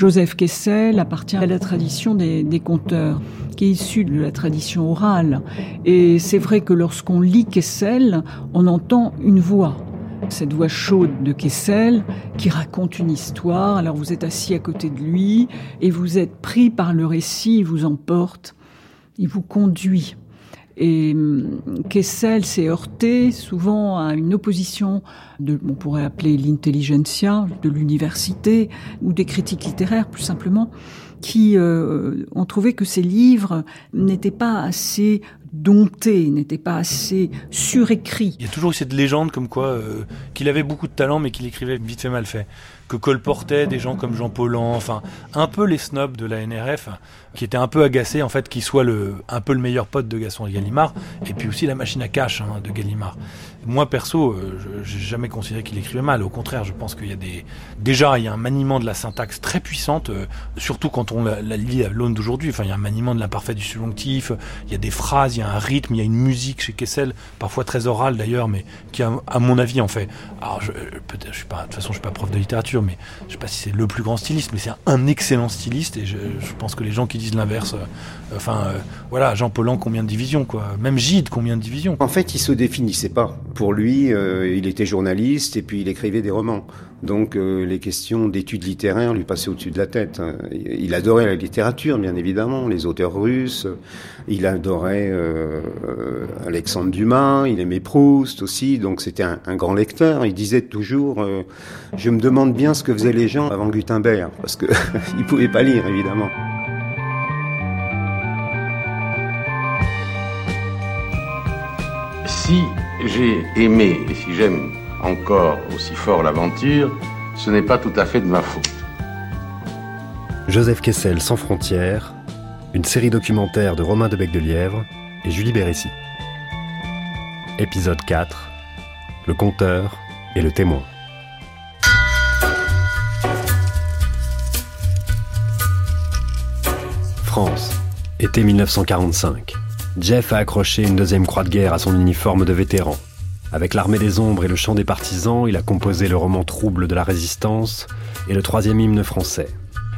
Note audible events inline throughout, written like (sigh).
Joseph Kessel appartient à la tradition des, conteurs, qui est issue de la tradition orale. Et c'est vrai que lorsqu'on lit Kessel, on entend une voix. Cette voix chaude de Kessel qui raconte une histoire. Alors vous êtes assis à côté de lui et vous êtes pris par le récit, il vous emporte, il vous conduit. Et hum, Kessel s'est heurté souvent à une opposition de, on pourrait appeler l'intelligentsia, de l'université, ou des critiques littéraires plus simplement, qui euh, ont trouvé que ces livres n'étaient pas assez domptés, n'étaient pas assez surécrits. Il y a toujours cette légende comme quoi euh, qu'il avait beaucoup de talent mais qu'il écrivait vite fait mal fait. Que colportait des gens comme Jean Paulhan, enfin un peu les snobs de la NRF, qui étaient un peu agacés en fait qu'il soit le, un peu le meilleur pote de Gaston Gallimard, et puis aussi la machine à cash hein, de Gallimard. Moi perso, euh, je j'ai jamais considéré qu'il écrivait mal. Au contraire, je pense qu'il y a des déjà il y a un maniement de la syntaxe très puissante, euh, surtout quand on la, lit à l'aune d'aujourd'hui. Enfin, il y a un maniement de l'imparfait du subjonctif. Il y a des phrases, il y a un rythme, il y a une musique chez Kessel, parfois très orale d'ailleurs, mais qui à mon avis en fait. Alors je, je suis pas, de toute façon, je suis pas prof de littérature, mais je sais pas si c'est le plus grand styliste, mais c'est un excellent styliste. Et je, je pense que les gens qui disent l'inverse, euh, enfin euh, voilà, Jean Paulhan combien de divisions quoi, même Gide combien de divisions. En fait, il se définissait pas. Pour lui, euh, il était journaliste et puis il écrivait des romans. Donc euh, les questions d'études littéraires lui passaient au-dessus de la tête. hein. Il adorait la littérature, bien évidemment, les auteurs russes. Il adorait euh, Alexandre Dumas. Il aimait Proust aussi. Donc c'était un, un grand lecteur. Il disait toujours Je me demande bien ce que faisaient les gens avant Gutenberg, parce que (laughs) il pouvait pas lire, évidemment. Si j'ai aimé et si j'aime encore aussi fort l'aventure, ce n'est pas tout à fait de ma faute. Joseph Kessel sans frontières, une série documentaire de Romain de Bec de Lièvre et Julie Bérécy. Épisode 4 Le conteur et le témoin. France, été 1945. Jeff a accroché une deuxième croix de guerre à son uniforme de vétéran. Avec l'armée des ombres et le chant des partisans, il a composé le roman trouble de la résistance et le troisième hymne français.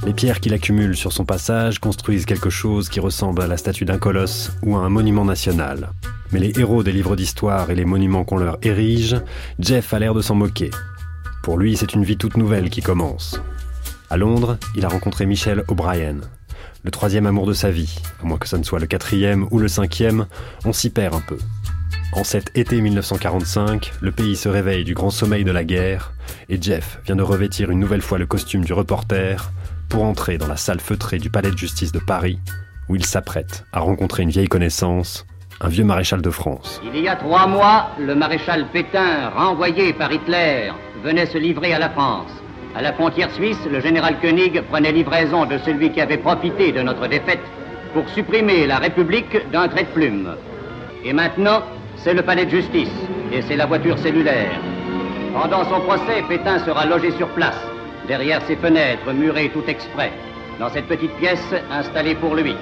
Les pierres qu'il accumule sur son passage construisent quelque chose qui ressemble à la statue d'un colosse ou à un monument national. Mais les héros des livres d'histoire et les monuments qu'on leur érige, Jeff a l'air de s'en moquer. Pour lui, c'est une vie toute nouvelle qui commence. À Londres, il a rencontré Michel O'Brien, le troisième amour de sa vie, à moins que ça ne soit le quatrième ou le cinquième, on s'y perd un peu. En cet été 1945, le pays se réveille du grand sommeil de la guerre, et Jeff vient de revêtir une nouvelle fois le costume du reporter pour entrer dans la salle feutrée du palais de justice de Paris, où il s'apprête à rencontrer une vieille connaissance, un vieux maréchal de France. Il y a trois mois, le maréchal Pétain, renvoyé par Hitler, venait se livrer à la France. À la frontière suisse, le général Koenig prenait livraison de celui qui avait profité de notre défaite pour supprimer la République d'un trait de plume. Et maintenant, c'est le palais de justice et c'est la voiture cellulaire. Pendant son procès, Pétain sera logé sur place, derrière ses fenêtres murées tout exprès, dans cette petite pièce installée pour lui.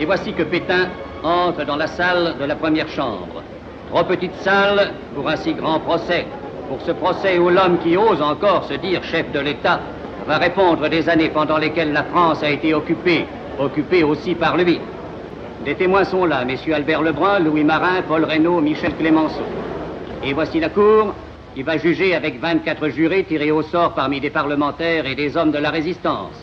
Et voici que Pétain entre dans la salle de la première chambre. Trop petite salle pour un si grand procès. Pour ce procès où l'homme qui ose encore se dire chef de l'État va répondre des années pendant lesquelles la France a été occupée, occupée aussi par lui. Des témoins sont là, messieurs Albert Lebrun, Louis Marin, Paul Reynaud, Michel Clémenceau. Et voici la cour qui va juger avec 24 jurés tirés au sort parmi des parlementaires et des hommes de la résistance.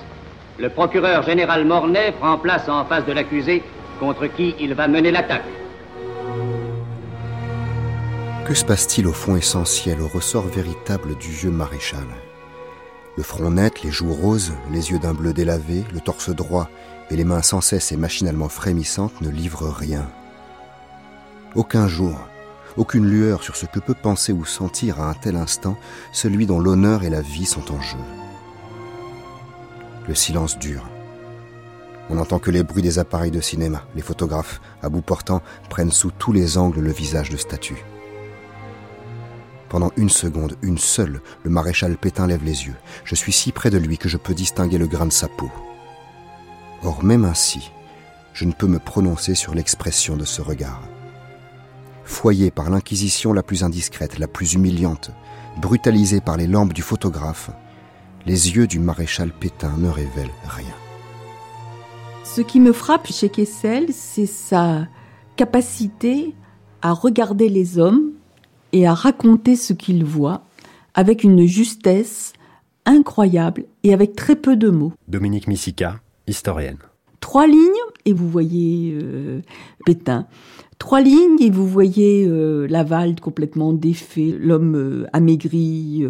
Le procureur général Mornay prend place en face de l'accusé contre qui il va mener l'attaque. Que se passe-t-il au fond essentiel, au ressort véritable du vieux maréchal? Le front net, les joues roses, les yeux d'un bleu délavé, le torse droit et les mains sans cesse et machinalement frémissantes ne livrent rien. Aucun jour, aucune lueur sur ce que peut penser ou sentir à un tel instant celui dont l'honneur et la vie sont en jeu. Le silence dure. On n'entend que les bruits des appareils de cinéma. Les photographes, à bout portant, prennent sous tous les angles le visage de statue. Pendant une seconde, une seule, le maréchal Pétain lève les yeux. Je suis si près de lui que je peux distinguer le grain de sa peau. Or, même ainsi, je ne peux me prononcer sur l'expression de ce regard. Foyé par l'inquisition la plus indiscrète, la plus humiliante, brutalisé par les lampes du photographe, les yeux du maréchal Pétain ne révèlent rien. Ce qui me frappe chez Kessel, c'est sa capacité à regarder les hommes et à raconter ce qu'il voit avec une justesse incroyable et avec très peu de mots. Dominique Missica, historienne. Trois lignes et vous voyez euh, Pétain. Trois lignes et vous voyez euh, Laval complètement défait, l'homme euh, amaigri.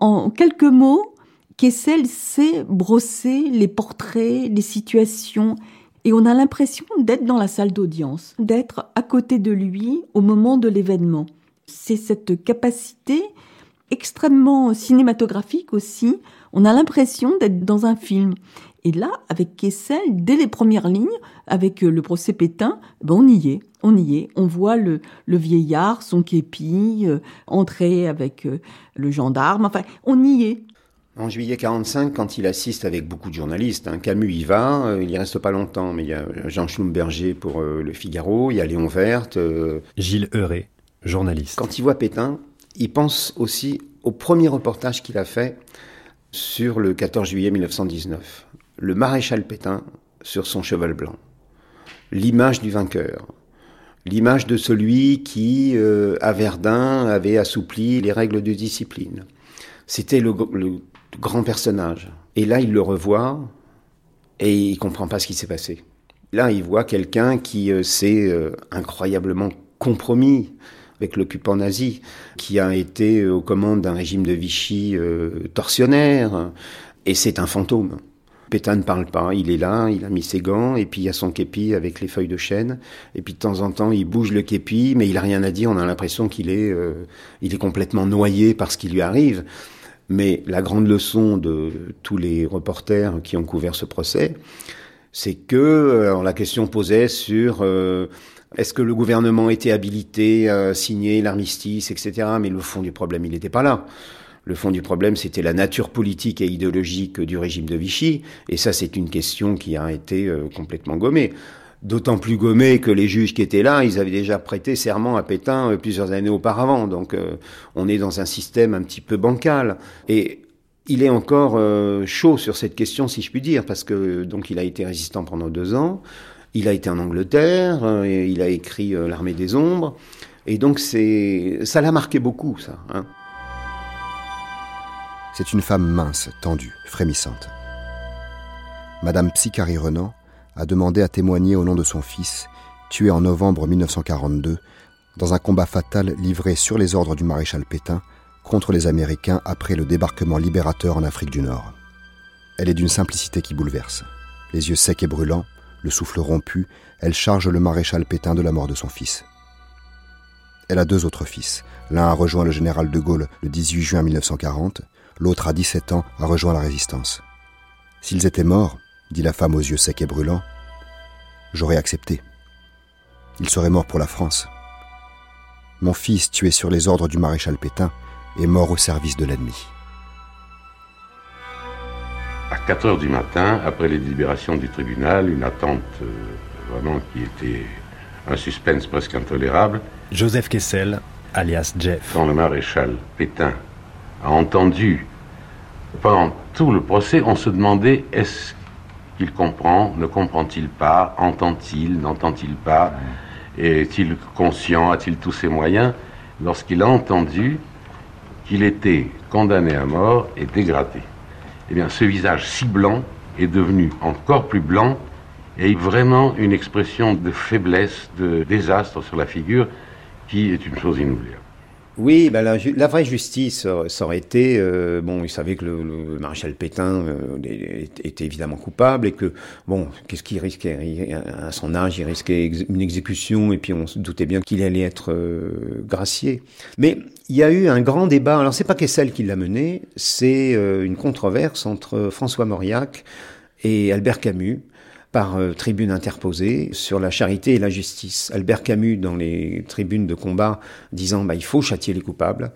En quelques mots, Kessel sait brosser les portraits, les situations, et on a l'impression d'être dans la salle d'audience, d'être à côté de lui au moment de l'événement. C'est cette capacité extrêmement cinématographique aussi. On a l'impression d'être dans un film. Et là, avec Kessel, dès les premières lignes, avec le procès Pétain, ben on y est, on y est. On voit le, vieillard, son képi, euh, entrer avec euh, le gendarme. Enfin, on y est. En juillet 45, quand il assiste avec beaucoup de journalistes, hein, Camus y va, euh, il y reste pas longtemps, mais il y a Jean Schlumberger pour Le Figaro, il y a Léon Verte. Gilles Heuré journaliste. Quand il voit Pétain, il pense aussi au premier reportage qu'il a fait sur le 14 juillet 1919. Le maréchal Pétain sur son cheval blanc. L'image du vainqueur. L'image de celui qui, euh, à Verdun, avait assoupli les règles de discipline. C'était le, grand personnage. Et là, il le revoit et il comprend pas ce qui s'est passé. Là, il voit quelqu'un qui euh, s'est euh, incroyablement compromis avec l'occupant nazi, qui a été aux commandes d'un régime de Vichy euh, torsionnaire, et c'est un fantôme. Pétain ne parle pas, il est là, il a mis ses gants, et puis il y a son képi avec les feuilles de chêne, et puis de temps en temps il bouge le képi, mais il a rien à dire, on a l'impression qu'il est, euh, est complètement noyé par ce qui lui arrive. Mais la grande leçon de tous les reporters qui ont couvert ce procès, c'est que euh, la question posait sur est-ce que le gouvernement était habilité à signer l'armistice, etc. Mais le fond du problème, il n'était pas là. Le fond du problème, c'était la nature politique et idéologique du régime de Vichy. Et ça, c'est une question qui a été euh, complètement gommée. D'autant plus gommée que les juges qui étaient là, ils avaient déjà prêté serment à Pétain euh, plusieurs années auparavant. Donc, euh, on est dans un système un petit peu bancal. Et il est encore chaud sur cette question, si je puis dire, parce que donc il a été résistant pendant deux ans. Il a été en Angleterre, euh, et il a écrit euh, L'armée des ombres, et donc ça l'a marqué beaucoup, ça. Hein. C'est une femme mince, tendue, frémissante. Madame Psychari Renan a demandé à témoigner au nom de son fils, tué en novembre 1942, dans un combat fatal livré sur les ordres du maréchal Pétain contre les Américains après le débarquement libérateur en Afrique du Nord. Elle est d'une simplicité qui bouleverse. Les yeux secs et brûlants, le souffle rompu, elle charge le maréchal Pétain de la mort de son fils. Elle a deux autres fils. L'un a rejoint le général de Gaulle le 18 juin 1940, l'autre à 17 ans a rejoint la résistance. S'ils étaient morts, dit la femme aux yeux secs et brûlants, j'aurais accepté. Ils seraient morts pour la France. Mon fils, tué sur les ordres du maréchal Pétain, est mort au service de l'ennemi. À 4 heures du matin, après les délibérations du tribunal, une attente euh, vraiment qui était un suspense presque intolérable. Joseph Kessel, alias Jeff. Quand le maréchal Pétain a entendu, pendant tout le procès, on se demandait est-ce qu'il comprend, ne comprend-il pas, entend-il, n'entend-il pas, est-il conscient, a-t-il tous ses moyens Lorsqu'il a entendu qu'il était condamné à mort et dégradé eh ce visage si blanc est devenu encore plus blanc et vraiment une expression de faiblesse, de désastre sur la figure qui est une chose inoubliable. Oui, ben la, vraie justice, ça aurait été, euh, bon, il savait que le, maréchal Pétain euh, était évidemment coupable et que, bon, qu'est-ce qu'il risquait? À son âge, il risquait une exécution et puis on se doutait bien qu'il allait être euh, gracié. Mais il y a eu un grand débat, alors c'est pas Kessel qui l'a mené, c'est une controverse entre François Mauriac et Albert Camus par euh, tribune interposée sur la charité et la justice. Albert Camus dans les tribunes de combat disant bah, il faut châtier les coupables.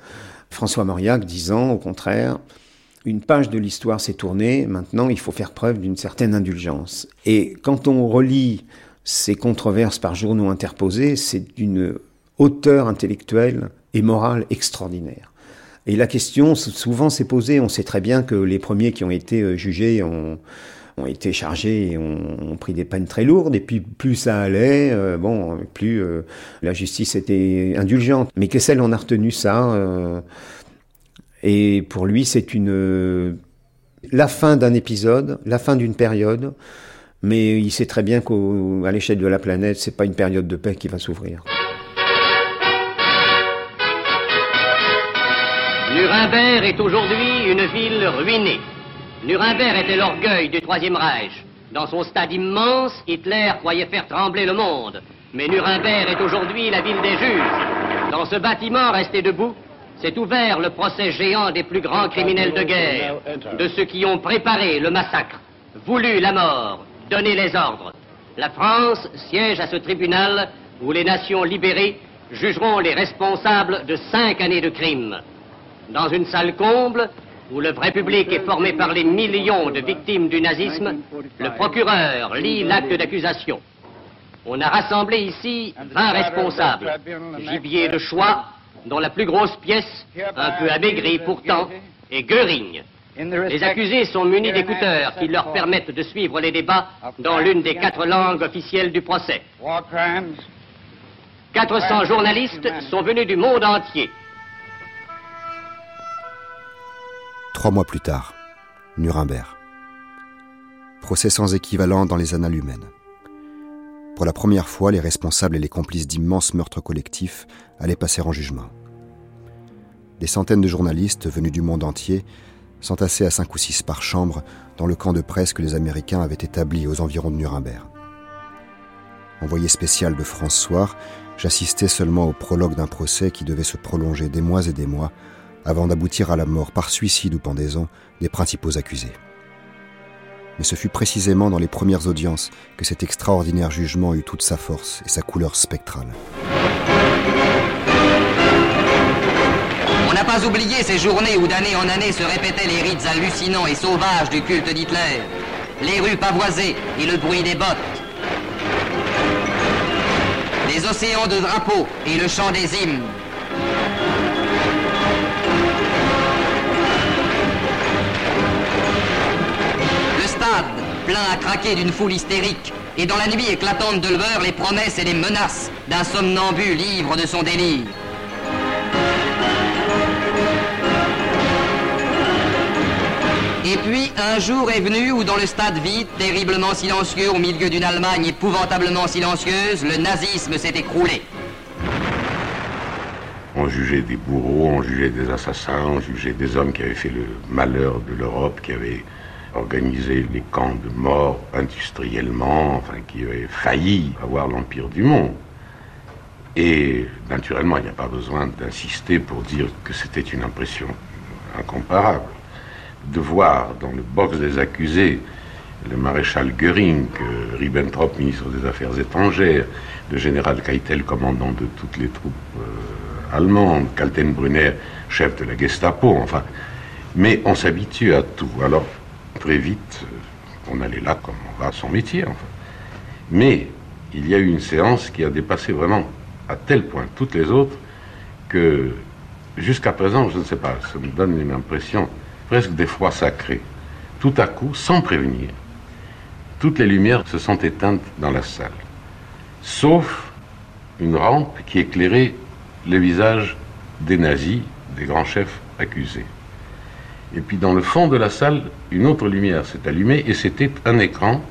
François Mauriac disant au contraire une page de l'histoire s'est tournée, maintenant il faut faire preuve d'une certaine indulgence. Et quand on relit ces controverses par journaux interposés, c'est d'une hauteur intellectuelle et morale extraordinaire. Et la question souvent s'est posée, on sait très bien que les premiers qui ont été euh, jugés ont, ont été chargés et ont, pris des peines très lourdes, et puis plus ça allait, euh, bon, plus euh, la justice était indulgente. Mais Kessel en a retenu ça, et pour lui c'est une la fin d'un épisode, la fin d'une période, mais il sait très bien qu'à l'échelle de la planète, c'est pas une période de paix qui va s'ouvrir. Nuremberg est aujourd'hui une ville ruinée. Nuremberg était l'orgueil du Troisième Reich. Dans son stade immense, Hitler croyait faire trembler le monde. Mais Nuremberg est aujourd'hui la ville des juges. Dans ce bâtiment resté debout, s'est ouvert le procès géant des plus grands criminels de guerre, de ceux qui ont préparé le massacre, voulu la mort, donné les ordres. La France siège à ce tribunal où les nations libérées jugeront les responsables de cinq années de crimes. Dans une salle comble, où le vrai public est formé par les millions de victimes du nazisme, le procureur lit l'acte d'accusation. On a rassemblé ici 20 responsables, gibier de choix, dont la plus grosse pièce, un peu amaigrie pourtant, est Göring. Les accusés sont munis d'écouteurs qui leur permettent de suivre les débats dans l'une des quatre langues officielles du procès. 400 journalistes sont venus du monde entier. Trois mois plus tard, Nuremberg. Procès sans équivalent dans les annales humaines. Pour la première fois, les responsables et les complices d'immenses meurtres collectifs allaient passer en jugement. Des centaines de journalistes venus du monde entier s'entassaient à cinq ou six par chambre dans le camp de presse que les Américains avaient établi aux environs de Nuremberg. Envoyé spécial de France Soir, j'assistais seulement au prologue d'un procès qui devait se prolonger des mois et des mois avant d'aboutir à la mort par suicide ou pendaison des principaux accusés. Mais ce fut précisément dans les premières audiences que cet extraordinaire jugement eut toute sa force et sa couleur spectrale. On n'a pas oublié ces journées où d'année en année se répétaient les rites hallucinants et sauvages du culte d'Hitler, les rues pavoisées et le bruit des bottes, les océans de drapeaux et le chant des hymnes. Plein à craquer d'une foule hystérique, et dans la nuit éclatante de l'heure, les promesses et les menaces d'un somnambule ivre de son délire. Et puis, un jour est venu où, dans le stade vide, terriblement silencieux, au milieu d'une Allemagne épouvantablement silencieuse, le nazisme s'est écroulé. On jugeait des bourreaux, on jugeait des assassins, on jugeait des hommes qui avaient fait le malheur de l'Europe, qui avaient organiser les camps de mort industriellement, enfin qui avaient failli avoir l'empire du monde. Et naturellement, il n'y a pas besoin d'insister pour dire que c'était une impression incomparable. De voir dans le box des accusés le maréchal Göring, Ribbentrop, ministre des Affaires étrangères, le général Keitel, commandant de toutes les troupes euh, allemandes, Kaltenbrunner, chef de la Gestapo, enfin. Mais on s'habitue à tout. Alors, très vite, on allait là comme on va à son métier. Mais il y a eu une séance qui a dépassé vraiment à tel point toutes les autres que jusqu'à présent, je ne sais pas, ça me donne une impression presque d'effroi sacré. Tout à coup, sans prévenir, toutes les lumières se sont éteintes dans la salle, sauf une rampe qui éclairait le visage des nazis, des grands chefs accusés. Et puis dans le fond de la salle, une autre lumière s'est allumée et c'était un écran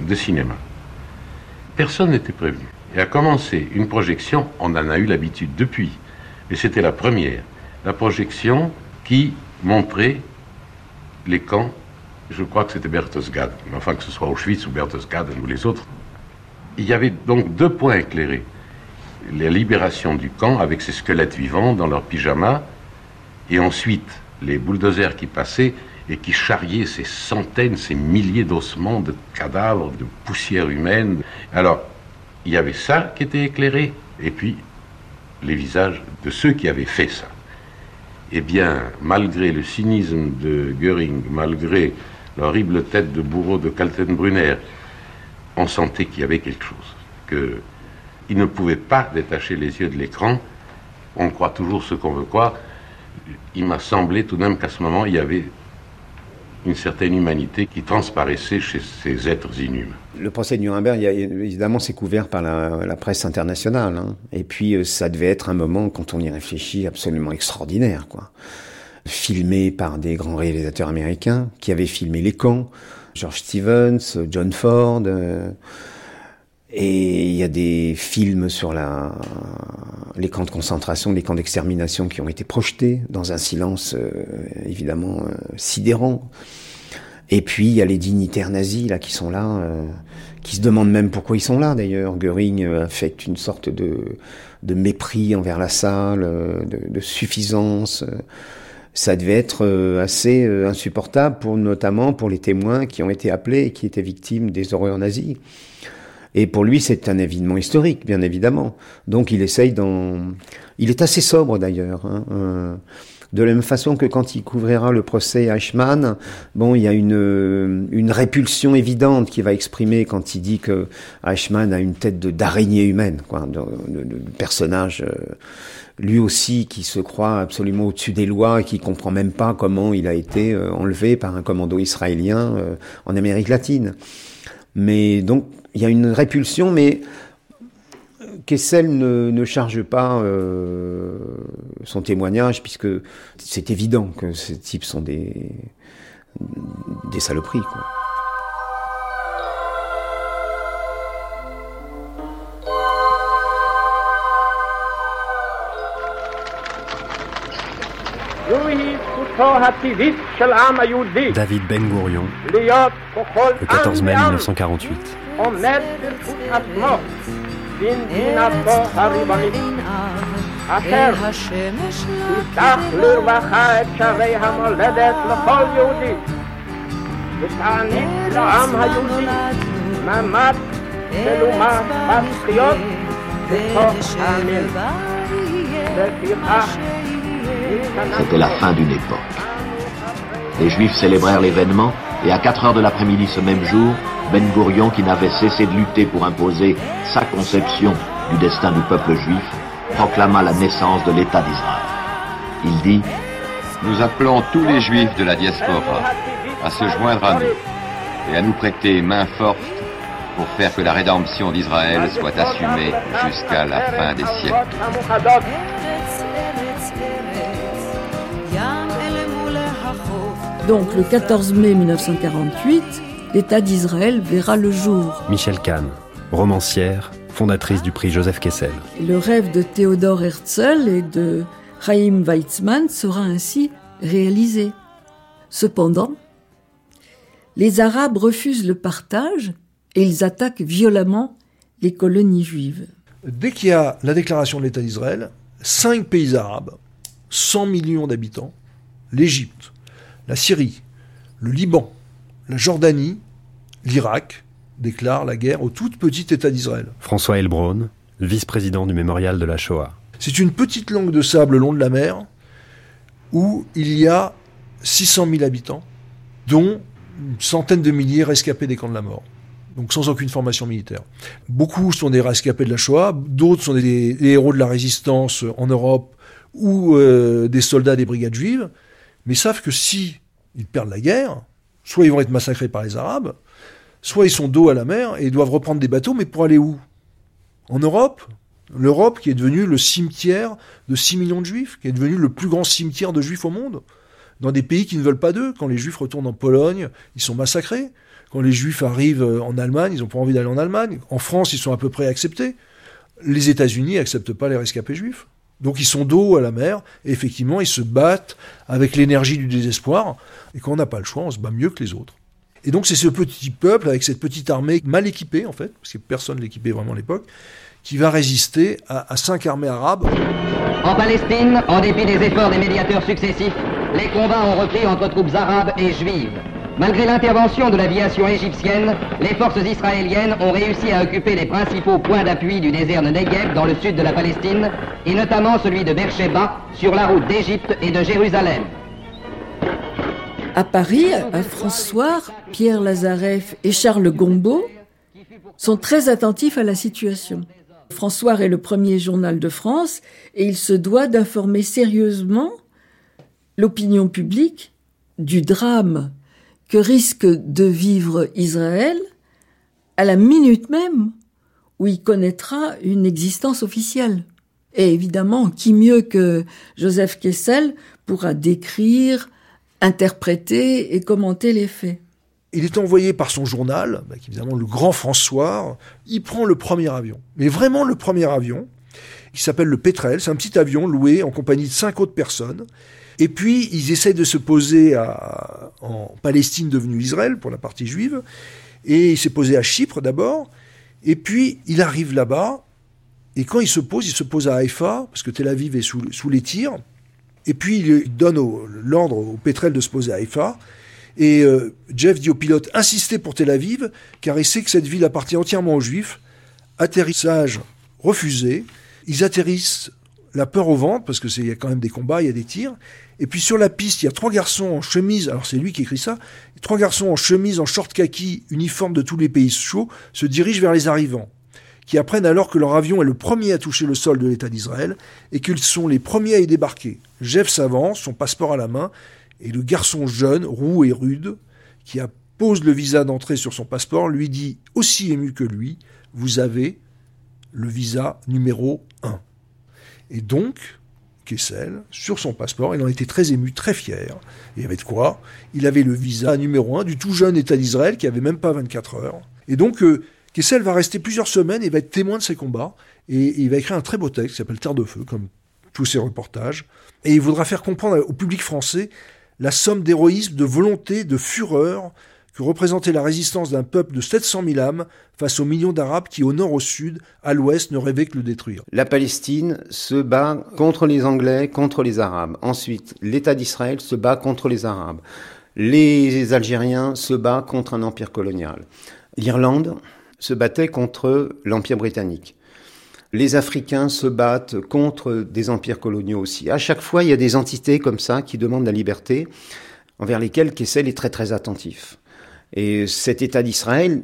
de cinéma. Personne n'était prévenu. Et a commencé une projection, on en a eu l'habitude depuis, mais c'était la première. La projection qui montrait les camps, je crois que c'était Berchtesgaden, enfin que ce soit Auschwitz ou Berchtesgaden ou les autres. Il y avait donc deux points éclairés. La libération du camp avec ses squelettes vivants dans leurs pyjamas, et ensuite les bulldozers qui passaient et qui charriait ces centaines, ces milliers d'ossements, de cadavres, de poussière humaine. Alors, il y avait ça qui était éclairé, et puis les visages de ceux qui avaient fait ça. Eh bien, malgré le cynisme de Göring, malgré l'horrible tête de bourreau de Kaltenbrunner, on sentait qu'il y avait quelque chose, qu'il ne pouvait pas détacher les yeux de l'écran. On croit toujours ce qu'on veut croire. Il m'a semblé tout de même qu'à ce moment, il y avait une certaine humanité qui transparaissait chez ces êtres inhumains. Le procès de Nuremberg, évidemment, c'est couvert par la, presse internationale. Hein. Et puis, euh, ça devait être un moment, quand on y réfléchit, absolument extraordinaire, quoi. Filmé par des grands réalisateurs américains qui avaient filmé les camps, George Stevens, John Ford. Euh, et il y a des films sur la, les camps de concentration, les camps d'extermination qui ont été projetés dans un silence euh, évidemment euh, sidérant. Et puis il y a les dignitaires nazis là qui sont là, euh, qui se demandent même pourquoi ils sont là d'ailleurs. Göring affecte une sorte de, de mépris envers la salle, de, de suffisance. Ça devait être assez insupportable pour notamment pour les témoins qui ont été appelés et qui étaient victimes des horreurs nazies. Et pour lui, c'est un événement historique, bien évidemment. Donc il essaye d'en... Il est assez sobre d'ailleurs. Hein, euh, de la même façon que quand il couvrira le procès Eichmann, bon, il y a une, une répulsion évidente qui va exprimer quand il dit que Eichmann a une tête d'araignée humaine, quoi, de, de, personnage, euh, lui aussi qui se croit absolument au-dessus des lois et qui comprend même pas comment il a été euh, enlevé par un commando israélien en Amérique latine. Mais donc, il y a une répulsion, mais Kessel ne, ne charge pas euh, son témoignage, puisque c'est évident que ces types sont des, des saloperies. Quoi. David Ben Gourion, le 14 mai 1948 עומד בזכות עצמו במדינתו הריבונית אשר תפתח לרווחה את שערי המולדת לכל יהודי ותעניק לעם היהודי מעמד תלומה בזכיות בתוך העמים. לפיכך C'était la fin d'une époque. Les Juifs célébrèrent l'événement et à 4 heures de l'après-midi ce même jour, ben Gourion, qui n'avait cessé de lutter pour imposer sa conception du destin du peuple juif, proclama la naissance de l'État d'Israël. Il dit Nous appelons tous les juifs de la diaspora à se joindre à nous et à nous prêter main forte pour faire que la rédemption d'Israël soit assumée jusqu'à la fin des siècles. Donc le 14 mai 1948, l'État d'Israël verra le jour. Michel Kahn, romancière, fondatrice du prix Joseph Kessel. Le rêve de Théodore Herzl et de Chaim Weizmann sera ainsi réalisé. Cependant, les Arabes refusent le partage et ils attaquent violemment les colonies juives. Dès qu'il y a la déclaration de l'État d'Israël, cinq pays arabes, 100 millions d'habitants, l'Égypte, la Syrie, le Liban, la Jordanie, l'Irak déclarent la guerre au tout petit État d'Israël. François Elbron, vice-président du mémorial de la Shoah. C'est une petite langue de sable le long de la mer où il y a 600 000 habitants, dont une centaine de milliers rescapés des camps de la mort. Donc sans aucune formation militaire. Beaucoup sont des rescapés de la Shoah, d'autres sont des, héros de la résistance en Europe ou euh, des soldats des brigades juives mais savent que si ils perdent la guerre, soit ils vont être massacrés par les Arabes, soit ils sont dos à la mer et ils doivent reprendre des bateaux, mais pour aller où? En Europe? L'Europe qui est devenue le cimetière de 6 millions de juifs, qui est devenu le plus grand cimetière de juifs au monde, dans des pays qui ne veulent pas d'eux. Quand les juifs retournent en Pologne, ils sont massacrés. Quand les juifs arrivent en Allemagne, ils n'ont pas envie d'aller en Allemagne. En France, ils sont à peu près acceptés. Les États-Unis n'acceptent pas les rescapés juifs. Donc ils sont dos à la mer, et effectivement ils se battent avec l'énergie du désespoir, et quand on n'a pas le choix, on se bat mieux que les autres. Et donc c'est ce petit peuple, avec cette petite armée mal équipée en fait, parce que personne l'équipait vraiment à l'époque, qui va résister à, cinq armées arabes. En Palestine, en dépit des efforts des médiateurs successifs, les combats ont repris entre troupes arabes et juives. Malgré l'intervention de l'aviation égyptienne, les forces israéliennes ont réussi à occuper les principaux points d'appui du désert de Negev dans le sud de la Palestine, et notamment celui de Beersheba sur la route d'Égypte et de Jérusalem. À Paris, à François, Pierre Lazareff et Charles Gombeau sont très attentifs à la situation. François est le premier journal de France et il se doit d'informer sérieusement l'opinion publique du drame que risque de vivre Israël à la minute même où il connaîtra une existence officielle. Et évidemment, qui mieux que Joseph Kessel pourra décrire, interpréter et commenter les faits. Il est envoyé par son journal, bah, évidemment le grand François, il prend le premier avion, mais vraiment le premier avion, qui s'appelle le Petrel, c'est un petit avion loué en compagnie de cinq autres personnes, et puis, ils essayent de se poser en Palestine devenue Israël, pour la partie juive. Et il s'est posé à Chypre d'abord. Et puis, il arrive là-bas. Et quand il se pose, il se pose à Haïfa, parce que Tel Aviv est sous, les tirs. Et puis, il donne l'ordre au pétrel de se poser à Haïfa. Et euh, Jeff dit au pilote insistez pour Tel Aviv, car il sait que cette ville appartient entièrement aux Juifs. Atterrissage refusé. Ils atterrissent la peur au ventre, parce c'est y a quand même des combats, il y a des tirs. Et puis sur la piste, il y a trois garçons en chemise, alors c'est lui qui écrit ça, trois garçons en chemise, en short kaki, uniforme de tous les pays chauds, se dirigent vers les arrivants, qui apprennent alors que leur avion est le premier à toucher le sol de l'État d'Israël et qu'ils sont les premiers à y débarquer. Jeff s'avance, son passeport à la main, et le garçon jeune, roux et rude, qui pose le visa d'entrée sur son passeport, lui dit, aussi ému que lui, vous avez le visa numéro 1. Et donc, Kessel, sur son passeport, il en était très ému, très fier. Il avait de quoi? Il avait le visa numéro un du tout jeune État d'Israël qui avait même pas 24 heures. Et donc, euh, Kessel va rester plusieurs semaines et va être témoin de ces combats. Et, il va écrire un très beau texte qui s'appelle Terre de feu, comme tous ses reportages. Et il voudra faire comprendre au public français la somme d'héroïsme, de volonté, de fureur que représentait la résistance d'un peuple de 700 000 âmes face aux millions d'Arabes qui, au nord, au sud, à l'ouest, ne rêvaient que le détruire. La Palestine se bat contre les Anglais, contre les Arabes. Ensuite, l'État d'Israël se bat contre les Arabes. Les Algériens se battent contre un empire colonial. L'Irlande se battait contre l'empire britannique. Les Africains se battent contre des empires coloniaux aussi. À chaque fois, il y a des entités comme ça qui demandent la liberté, envers lesquelles Kessel est très très attentif. Et cet État d'Israël,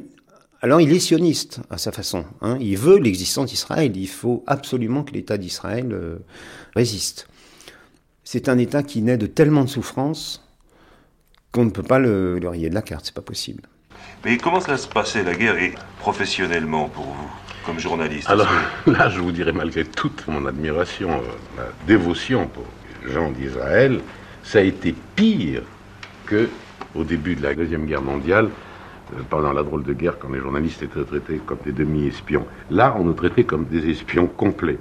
alors il est sioniste à sa façon. Hein. Il veut l'existence d'Israël. Il faut absolument que l'État d'Israël euh, résiste. C'est un État qui naît de tellement de souffrances qu'on ne peut pas le, le rayer de la carte. C'est pas possible. Mais comment ça se passait la guerre et professionnellement pour vous, comme journaliste Alors là, je vous dirais malgré toute mon admiration, euh, ma dévotion pour les gens d'Israël, ça a été pire que au début de la Deuxième Guerre mondiale, euh, pendant la drôle de guerre, quand les journalistes étaient traités comme des demi-espions. Là, on nous traitait comme des espions complets,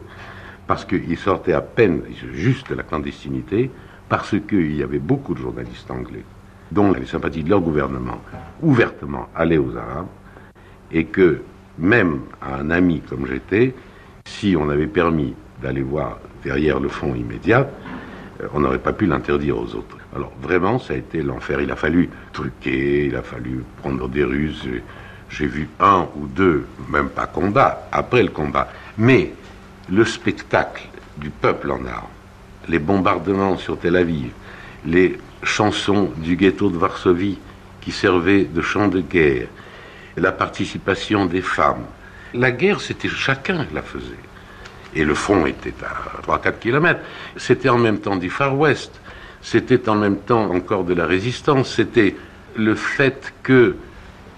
parce qu'ils sortaient à peine juste de la clandestinité, parce qu'il y avait beaucoup de journalistes anglais dont les sympathies de leur gouvernement ouvertement allaient aux Arabes, et que même à un ami comme j'étais, si on avait permis d'aller voir derrière le front immédiat, euh, on n'aurait pas pu l'interdire aux autres. Alors vraiment, ça a été l'enfer. Il a fallu truquer, il a fallu prendre des ruses. J'ai vu un ou deux, même pas combat, après le combat. Mais le spectacle du peuple en armes, les bombardements sur Tel Aviv, les chansons du ghetto de Varsovie qui servaient de chant de guerre, la participation des femmes. La guerre, c'était chacun qui la faisait. Et le front était à 3-4 kilomètres. C'était en même temps du Far West c'était en même temps encore de la résistance, c'était le fait qu'il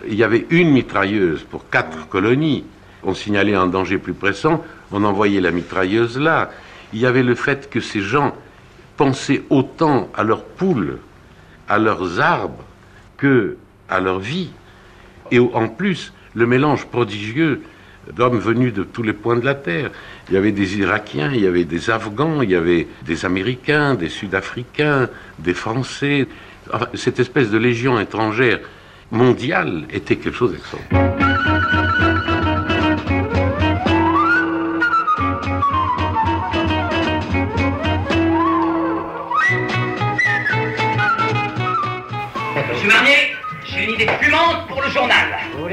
y avait une mitrailleuse pour quatre colonies. On signalait un danger plus pressant, on envoyait la mitrailleuse là. Il y avait le fait que ces gens pensaient autant à leurs poules, à leurs arbres, que à leur vie. Et en plus, le mélange prodigieux d'hommes venus de tous les points de la terre. Il y avait des Irakiens, il y avait des Afghans, il y avait des Américains, des Sud-Africains, des Français. cette espèce de légion étrangère mondiale était quelque chose d'extraordinaire.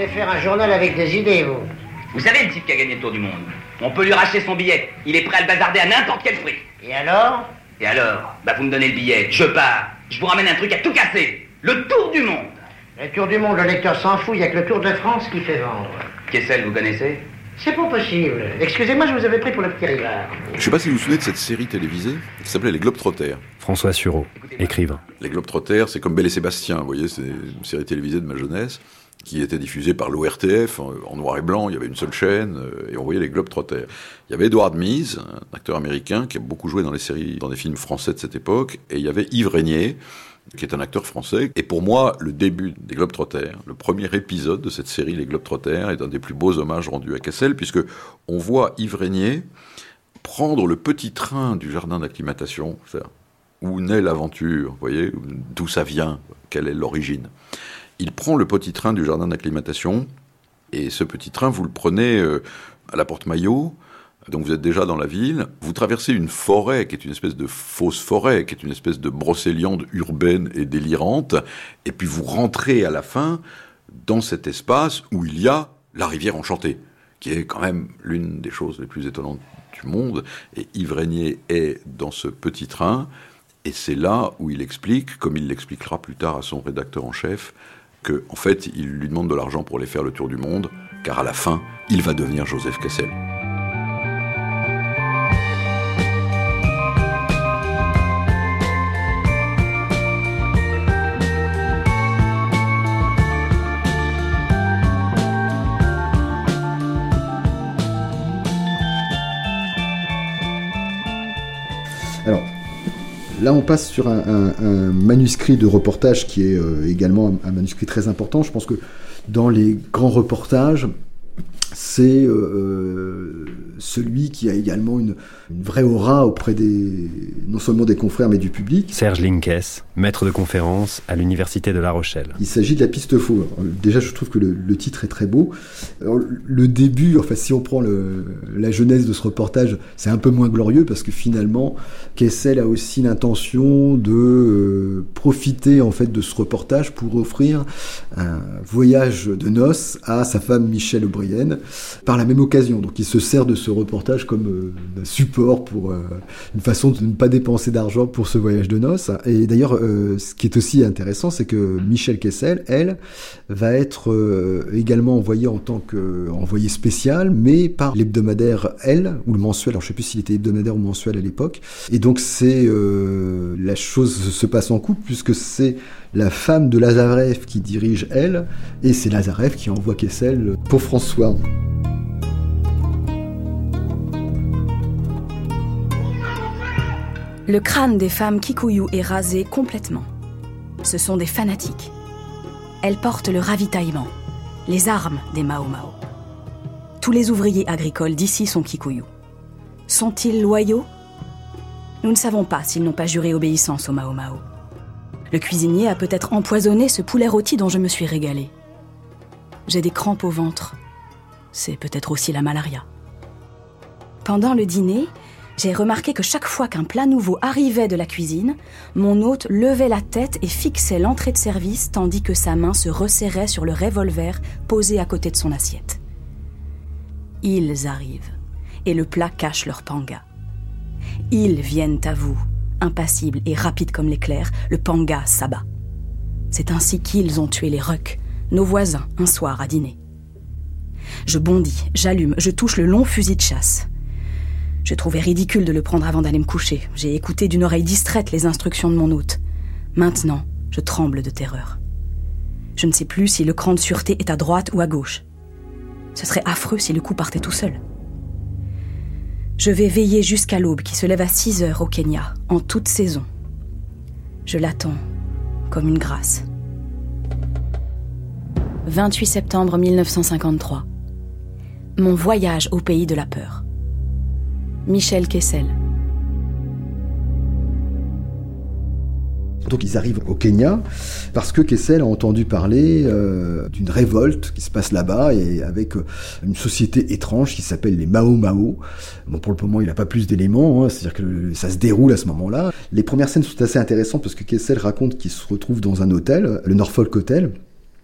Faire un journal avec des idées, vous Vous savez le type qui a gagné le tour du monde On peut lui racheter son billet. Il est prêt à le bazarder à n'importe quel prix. Et alors? Et alors? Bah vous me donnez le billet, je pars. Je vous ramène un truc à tout casser. Le tour du monde. Le tour du monde, le lecteur s'en fout, il n'y a que le tour de France qui fait vendre. Kessel, vous connaissez? C'est pas possible. Excusez-moi, je vous avais pris pour le petit rivard. Je sais pas si vous vous souvenez de cette série télévisée qui s'appelait Les Globetrotters. François Sureau, écrivain. Les Globetrotters, c'est comme Belle et Sébastien, vous voyez, c'est une série télévisée de ma jeunesse qui était diffusée par l'ORTF en, noir et blanc, il y avait une seule chaîne, euh, et on voyait les Globetrotters. Il y avait Edward Meese, un acteur américain qui a beaucoup joué dans les séries, dans des films français de cette époque, et il y avait Yves Régnier, qui est un acteur français. Et pour moi, le début des Globetrotters, le premier épisode de cette série Les Globetrotters, est un des plus beaux hommages rendus à Cassel, puisque on voit Yves Régnier prendre le petit train du jardin d'acclimatation, où naît l'aventure, vous voyez, d'où ça vient, quelle est l'origine. Il prend le petit train du jardin d'acclimatation, et ce petit train, vous le prenez euh, à la porte Maillot, donc vous êtes déjà dans la ville, vous traversez une forêt qui est une espèce de fausse forêt, qui est une espèce de brocéliande urbaine et délirante, et puis vous rentrez à la fin dans cet espace où il y a la rivière enchantée, qui est quand même l'une des choses les plus étonnantes du monde, et Yves Régnier est dans ce petit train, et c'est là où il explique, comme il l'expliquera plus tard à son rédacteur en chef, que en fait il lui demande de l'argent pour aller faire le tour du monde, car à la fin il va devenir Joseph Kessel. Là, on passe sur un, manuscrit de reportage qui est euh, également un manuscrit très important. Je pense que dans les grands reportages, c'est euh, euh, celui qui a également une, une vraie aura auprès des non seulement des confrères mais du public. Serge Linkes, maître de conférence à l'Université de La Rochelle. Il s'agit de la piste faux. Alors, déjà, je trouve que le, le titre est très beau. Alors, le début, enfin, si on prend le, la jeunesse de ce reportage, c'est un peu moins glorieux parce que finalement, Kessel a aussi l'intention de euh, profiter en fait de ce reportage pour offrir un voyage de noces à sa femme Michelle O'Brien par la même occasion. Donc, il se sert de ce reportage comme euh, un support pour euh, une façon de ne pas dépenser d'argent pour ce voyage de noces. Et d'ailleurs, euh, ce qui est aussi intéressant, c'est que Michel Kessel, elle, va être également envoyée en tant qu'envoyée spéciale, mais par l'hebdomadaire Elle, ou le mensuel, alors je sais plus s'il était hebdomadaire ou mensuel à l'époque. Et donc c'est la chose se passe en couple, puisque c'est la femme de Lazarev qui dirige Elle, et c'est Lazarev qui envoie Kessel pour François. Le crâne des femmes Kikuyu est rasé complètement. Ce sont des fanatiques. Elles portent le ravitaillement, les armes des Mao Mao. Tous les ouvriers agricoles d'ici sont Kikuyu. Sont-ils loyaux? Nous ne savons pas s'ils n'ont pas juré obéissance aux Mao Mao. Le cuisinier a peut-être empoisonné ce poulet rôti dont je me suis régalée. J'ai des crampes au ventre. C'est peut-être aussi la malaria. Pendant le dîner, j'ai remarqué que chaque fois qu'un plat nouveau arrivait de la cuisine, mon hôte levait la tête et fixait l'entrée de service tandis que sa main se resserrait sur le revolver posé à côté de son assiette. Ils arrivent, et le plat cache leur panga. Ils viennent à vous, impassibles et rapides comme l'éclair, le panga s'abat. C'est ainsi qu'ils ont tué les rucks, nos voisins, un soir à dîner. Je bondis, j'allume, je touche le long fusil de chasse. Je trouvais ridicule de le prendre avant d'aller me coucher. J'ai écouté d'une oreille distraite les instructions de mon hôte. Maintenant, je tremble de terreur. Je ne sais plus si le cran de sûreté est à droite ou à gauche. Ce serait affreux si le coup partait tout seul. Je vais veiller jusqu'à l'aube qui se lève à 6 heures au Kenya, en toute saison. Je l'attends comme une grâce. 28 septembre 1953. Mon voyage au pays de la peur. Michel Kessel. Donc ils arrivent au Kenya parce que Kessel a entendu parler euh, d'une révolte qui se passe là-bas et avec euh, une société étrange qui s'appelle les Mao Mao. Pour le moment, il n'a pas plus d'éléments, hein, c'est-à-dire que ça se déroule à ce moment-là. Les premières scènes sont assez intéressantes parce que Kessel raconte qu'il se retrouve dans un hôtel, le Norfolk Hotel,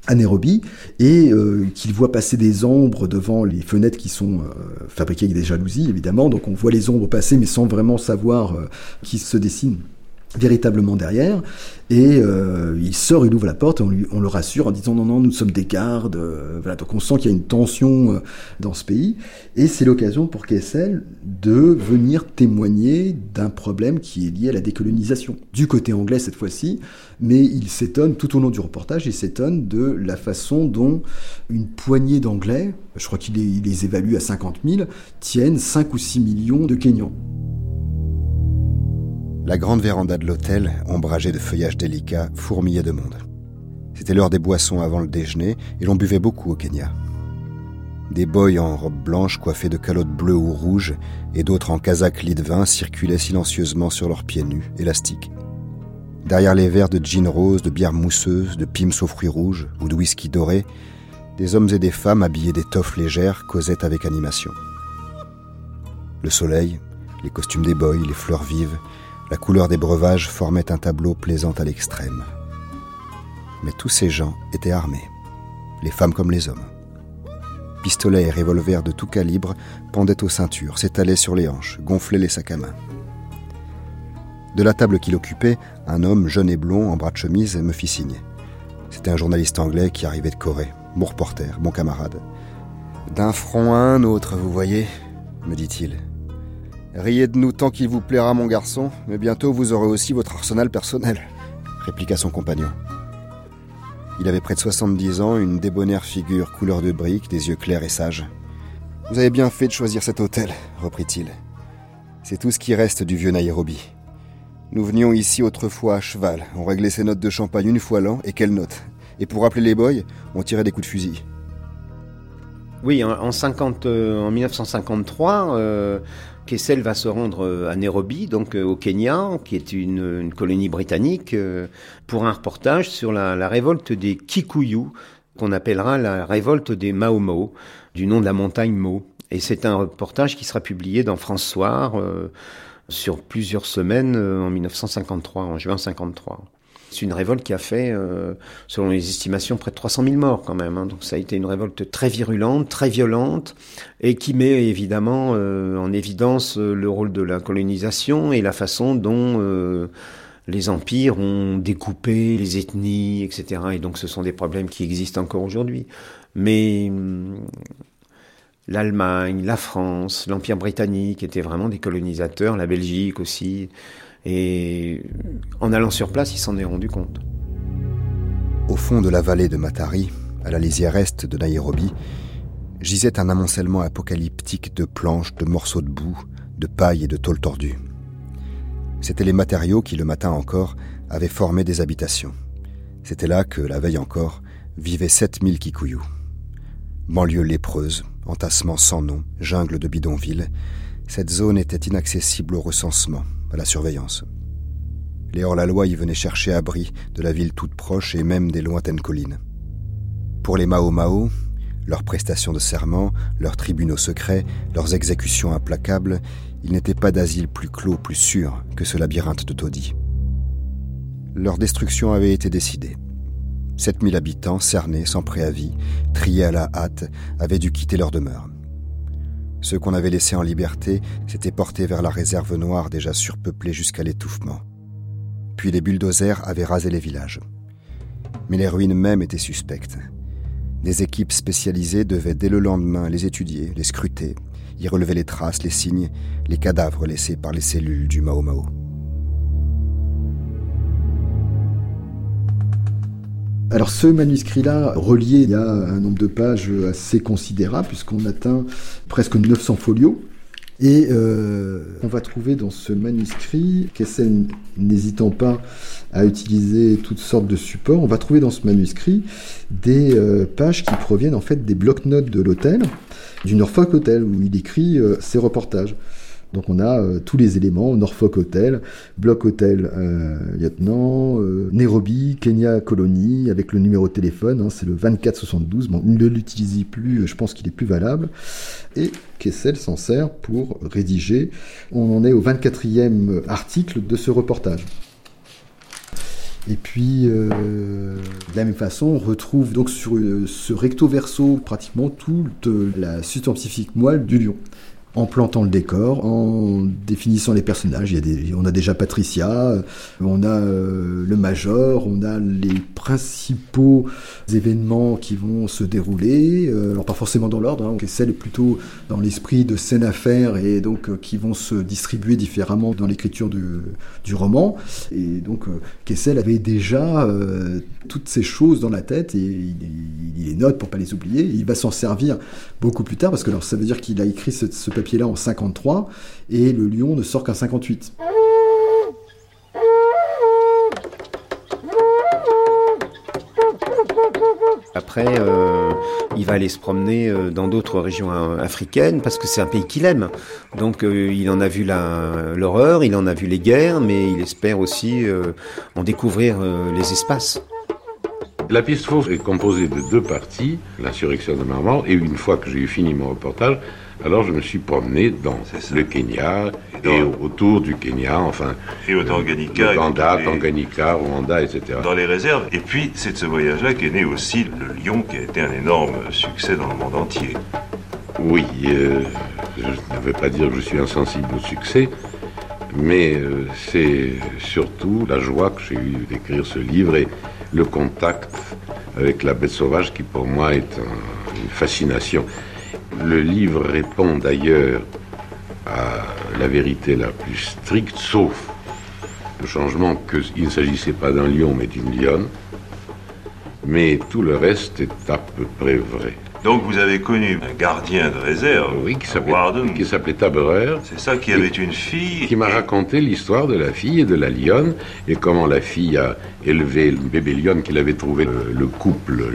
à Nairobi et euh, qu'il voit passer des ombres devant les fenêtres qui sont fabriquées avec des jalousies évidemment donc on voit les ombres passer mais sans vraiment savoir qui se dessinent véritablement derrière. Et euh, il sort, il ouvre la porte, et on, le rassure en disant non, non, nous sommes des gardes. Euh, voilà, donc on sent qu'il y a une tension euh, dans ce pays. Et c'est l'occasion pour Kessel de venir témoigner d'un problème qui est lié à la décolonisation. Du côté anglais cette fois-ci, mais il s'étonne, tout au long du reportage, il s'étonne de la façon dont une poignée d'anglais, je crois qu'il les, les évalue à 50 000, tiennent 5 ou 6 millions de Kenyans. La grande véranda de l'hôtel, ombragée de feuillages délicats, fourmillait de monde. C'était l'heure des boissons avant le déjeuner et l'on buvait beaucoup au Kenya. Des boys en robe blanche coiffés de calottes bleues ou rouges et d'autres en casaque lit de vin circulaient silencieusement sur leurs pieds nus, élastiques. Derrière les verres de gin rose, de bière mousseuse, de pims aux fruits rouges ou de whisky doré, des hommes et des femmes habillés d'étoffes légères causaient avec animation. Le soleil, les costumes des boys, les fleurs vives, la couleur des breuvages formait un tableau plaisant à l'extrême. Mais tous ces gens étaient armés, les femmes comme les hommes. Pistolets et revolvers de tout calibre pendaient aux ceintures, s'étalaient sur les hanches, gonflaient les sacs à main. De la table qu'il occupait, un homme jeune et blond en bras de chemise me fit signe. C'était un journaliste anglais qui arrivait de Corée, mon reporter, mon camarade. D'un front à un autre, vous voyez, me dit-il. Riez de nous tant qu'il vous plaira, mon garçon, mais bientôt vous aurez aussi votre arsenal personnel, répliqua son compagnon. Il avait près de 70 ans, une débonnaire figure couleur de brique, des yeux clairs et sages. Vous avez bien fait de choisir cet hôtel, reprit-il. C'est tout ce qui reste du vieux Nairobi. Nous venions ici autrefois à cheval, on réglait ses notes de champagne une fois l'an, et quelles notes Et pour rappeler les boys, on tirait des coups de fusil. Oui, en, 50, en 1953, euh, Kessel va se rendre euh, à Nairobi, donc euh, au Kenya, qui est une, colonie britannique, euh, pour un reportage sur la, révolte des Kikuyu, qu'on appellera la révolte des Mao du nom de la montagne Mo. Et c'est un reportage qui sera publié dans France Soir sur plusieurs semaines en 1953, en juin 1953. C'est une révolte qui a fait, euh, selon les estimations, près de 300 000 morts quand même. Hein. Donc ça a été une révolte très virulente, très violente, et qui met évidemment euh, en évidence euh, le rôle de la colonisation et la façon dont les empires ont découpé les ethnies, etc. Et donc ce sont des problèmes qui existent encore aujourd'hui. Mais hum, l'Allemagne, la France, l'Empire britannique étaient vraiment des colonisateurs, la Belgique aussi. Et en allant sur place, il s'en est rendu compte. Au fond de la vallée de Matari, à la lisière est de Nairobi, gisait un amoncellement apocalyptique de planches, de morceaux de boue, de paille et de tôles tordues. C'étaient les matériaux qui, le matin encore, avaient formé des habitations. C'était là que, la veille encore, vivaient 7000 Kikuyu. Banlieue lépreuse, entassement sans nom, jungle de bidonvilles, cette zone était inaccessible au recensement, à la surveillance. Les hors-la-loi y venaient chercher abri de la ville toute proche et même des lointaines collines. Pour les Mao Mao, leurs prestations de serment, leurs tribunaux secrets, leurs exécutions implacables, il n'était pas d'asile plus clos, plus sûr que ce labyrinthe de taudis. Leur destruction avait été décidée. 7000 habitants, cernés, sans préavis, triés à la hâte, avaient dû quitter leur demeure. Ceux qu'on avait laissés en liberté s'étaient portés vers la réserve noire déjà surpeuplée jusqu'à l'étouffement. Puis les bulldozers avaient rasé les villages. Mais les ruines mêmes étaient suspectes. Des équipes spécialisées devaient dès le lendemain les étudier, les scruter, y relever les traces, les signes, les cadavres laissés par les cellules du Mao. Alors ce manuscrit-là, relié, il y a un nombre de pages assez considérable, puisqu'on atteint presque 900 folios. Et euh, on va trouver dans ce manuscrit, Kessel n'hésitant pas à utiliser toutes sortes de supports, on va trouver dans ce manuscrit des euh, pages qui proviennent en fait des bloc-notes de l'hôtel, du Norfolk Hotel, où il écrit euh, ses reportages. Donc on a euh, tous les éléments, Norfolk Hotel, Block Hotel euh, Lieutenant, euh, Nairobi, Kenya Colonie, avec le numéro de téléphone, hein, c'est le 2472. Bon, ne l'utilisez plus, je pense qu'il est plus valable. Et Kessel s'en sert pour rédiger. On en est au 24e article de ce reportage. Et puis, de la même façon, on retrouve donc sur ce recto verso pratiquement toute la substantifique moelle du lion en plantant le décor, en définissant les personnages. Il y a des, on a déjà Patricia, on a euh, le Major, on a les principaux événements qui vont se dérouler. Euh, alors pas forcément dans l'ordre, hein, Kessel est plutôt dans l'esprit de scène à faire et donc euh, qui vont se distribuer différemment dans l'écriture du, roman. Et donc Kessel avait déjà toutes ces choses dans la tête et il, les note pour pas les oublier. il va s'en servir beaucoup plus tard parce que alors, ça veut dire qu'il a écrit ce, ce papier-là en 53 et le lion ne sort qu'en 58. Après, euh, il va aller se promener euh, dans d'autres régions africaines parce que c'est un pays qu'il aime. Donc, euh, il en a vu l'horreur, il en a vu les guerres, mais il espère aussi en découvrir les espaces. La piste fausse est composée de deux parties, l'insurrection de Marmande, et une fois que j'ai eu fini mon reportage, alors je me suis promené dans le Kenya et, autour du Kenya, enfin. Et au Tanganyika. Rwanda, Tanganyika, Rwanda, etc. Dans les réserves. Et puis, c'est de ce voyage-là qu'est né aussi le Lion, qui a été un énorme succès dans le monde entier. Oui, euh, je ne veux pas dire que je suis insensible au succès, mais euh, c'est surtout la joie que j'ai eue d'écrire ce livre et le contact avec la bête sauvage qui pour moi est une fascination. Le livre répond d'ailleurs à la vérité la plus stricte, sauf le changement qu'il ne s'agissait pas d'un lion mais d'une lionne. Mais tout le reste est à peu près vrai. Donc vous avez connu un gardien de réserve, oui, qui s'appelait, qui s'appelait Taberer. C'est ça, qui avait une fille. Qui m'a raconté l'histoire de la fille et de la lionne, et comment la fille a élevé le bébé lionne qu'il avait trouvé. Le, couple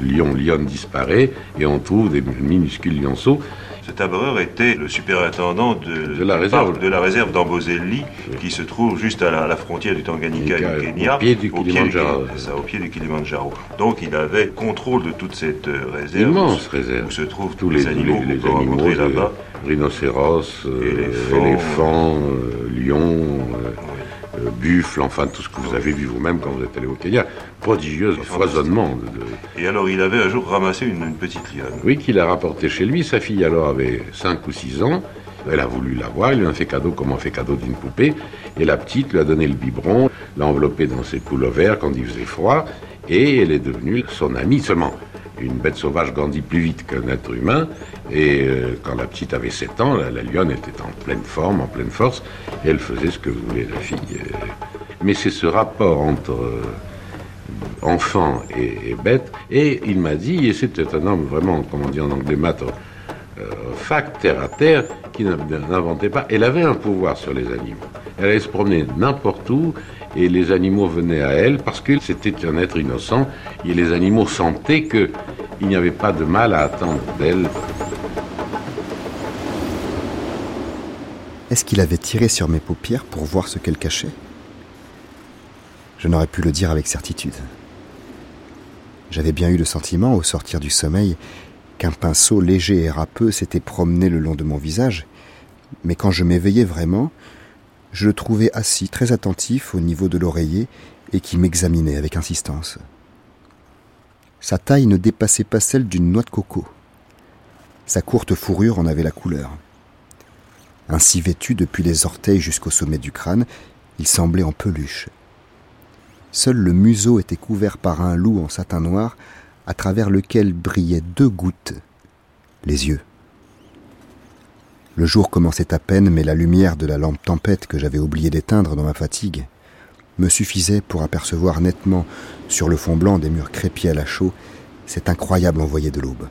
lion-lionne disparaît, et on trouve des minuscules lionceaux. Ce tabreur était le superintendant de, la réserve, de la réserve d'Ambozelli, qui se trouve juste à la, frontière du Tanganyika et du Kenya, au pied du Kilimanjaro. ça, au pied du Kilimanjaro. Donc il avait contrôle de toute cette euh, réserve. Immense réserve. Où se trouvent tous les, animaux les, qu'on peut rencontrer là-bas. Rhinocéros, euh, éléphants, euh, lions. Euh, buffle, enfin tout ce que vous avez vu vous-même quand vous êtes allé au Kenya. Prodigieux foisonnement. Et alors il avait un jour ramassé une, petite lionne. Oui, qu'il a rapporté chez lui. Sa fille alors avait 5 ou 6 ans. Elle a voulu la voir, il lui a fait cadeau comme on fait cadeau d'une poupée. Et la petite lui a donné le biberon, l'a enveloppé dans ses vert quand il faisait froid. Et elle est devenue son amie seulement une bête sauvage grandit plus vite qu'un être humain. Et euh, quand la petite avait 7 ans, la, lionne était en pleine forme, en pleine force, elle faisait ce que voulait la fille. Mais c'est ce rapport entre euh, enfant et, bête. Et il m'a dit, et c'était un homme vraiment, comme on dit en anglais, maître, fact, terre à terre, qui n'inventait pas. Elle avait un pouvoir sur les animaux. Elle allait se promener n'importe où et les animaux venaient à elle parce que c'était un être innocent et les animaux sentaient qu'il n'y avait pas de mal à attendre d'elle. Est-ce qu'il avait tiré sur mes paupières pour voir ce qu'elle cachait? Je n'aurais pu le dire avec certitude. J'avais bien eu le sentiment, au sortir du sommeil, qu'un pinceau léger et râpeux s'était promené le long de mon visage, mais quand je m'éveillais vraiment, je le trouvais assis très attentif au niveau de l'oreiller et qui m'examinait avec insistance. Sa taille ne dépassait pas celle d'une noix de coco. Sa courte fourrure en avait la couleur. Ainsi vêtu depuis les orteils jusqu'au sommet du crâne, il semblait en peluche. Seul le museau était couvert par un loup en satin noir à travers lequel brillaient deux gouttes, les yeux. Le jour commençait à peine, mais la lumière de la lampe tempête que j'avais oublié d'éteindre dans ma fatigue me suffisait pour apercevoir nettement, sur le fond blanc des murs crépis à la chaux, cet incroyable envoyé de l'aube.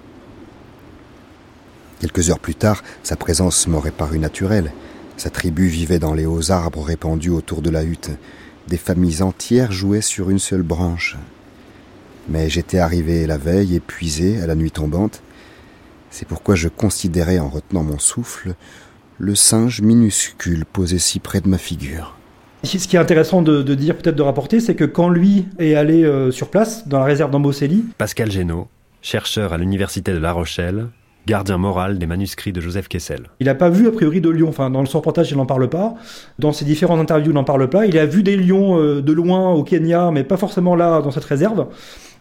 Quelques heures plus tard, sa présence m'aurait paru naturelle. Sa tribu vivait dans les hauts arbres répandus autour de la hutte. Des familles entières jouaient sur une seule branche. Mais j'étais arrivé la veille, épuisé, à la nuit tombante, c'est pourquoi je considérais en retenant mon souffle le singe minuscule posé si près de ma figure. Ce qui est intéressant de, dire, peut-être de rapporter, c'est que quand lui est allé euh, sur place, dans la réserve d'Amboseli... Pascal Génaud, chercheur à l'université de La Rochelle, gardien moral des manuscrits de Joseph Kessel. Il n'a pas vu a priori de lions, enfin dans le reportage il n'en parle pas, dans ses différentes interviews il n'en parle pas, il a vu des lions euh, de loin au Kenya, mais pas forcément là dans cette réserve.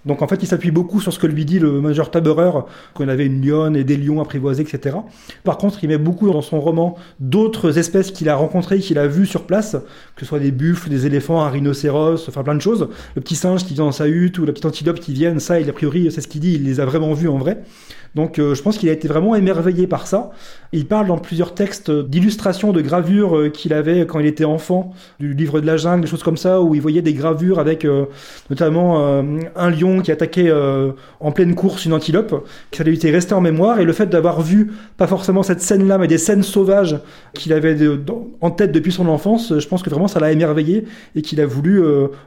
Donc en fait, il s'appuie beaucoup sur ce que lui dit le major Taberer, qu'on avait une lionne et des lions apprivoisés, etc. Par contre, il met beaucoup dans son roman d'autres espèces qu'il a rencontrées, qu'il a vues sur place, que ce soit des buffles, des éléphants, un rhinocéros, enfin plein de choses. Le petit singe qui vient dans sa hutte ou la petite antilope qui vient, ça, il a priori, c'est ce qu'il dit, il les a vraiment vus en vrai. Donc euh, je pense qu'il a été vraiment émerveillé par ça. Il parle dans plusieurs textes d'illustrations, de gravures euh, qu'il avait quand il était enfant, du livre de la jungle, des choses comme ça, où il voyait des gravures avec euh, notamment un lion qui attaquait en pleine course une antilope, que ça lui était resté en mémoire, et le fait d'avoir vu, pas forcément cette scène-là, mais des scènes sauvages qu'il avait en tête depuis son enfance, je pense que vraiment ça l'a émerveillé et qu'il a voulu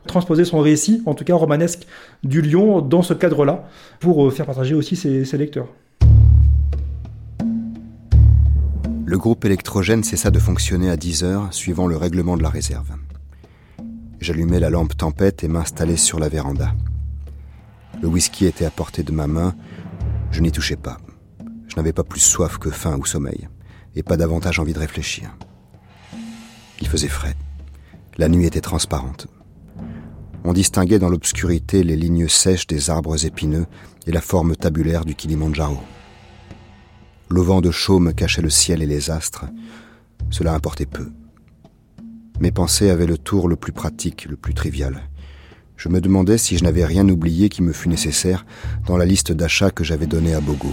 transposer son récit, en tout cas romanesque, du lion dans ce cadre-là, pour faire partager aussi ses lecteurs. Le groupe électrogène cessa de fonctionner à 10 heures, suivant le règlement de la réserve. J'allumai la lampe tempête et m'installai sur la véranda. Le whisky était à portée de ma main, je n'y touchais pas. Je n'avais pas plus soif que faim ou sommeil, et pas davantage envie de réfléchir. Il faisait frais. La nuit était transparente. On distinguait dans l'obscurité les lignes sèches des arbres épineux et la forme tabulaire du Kilimandjaro. L'auvent de chaume cachait le ciel et les astres. Cela importait peu. Mes pensées avaient le tour le plus pratique, le plus trivial. Je me demandais si je n'avais rien oublié qui me fût nécessaire dans la liste d'achats que j'avais donnée à Bogo.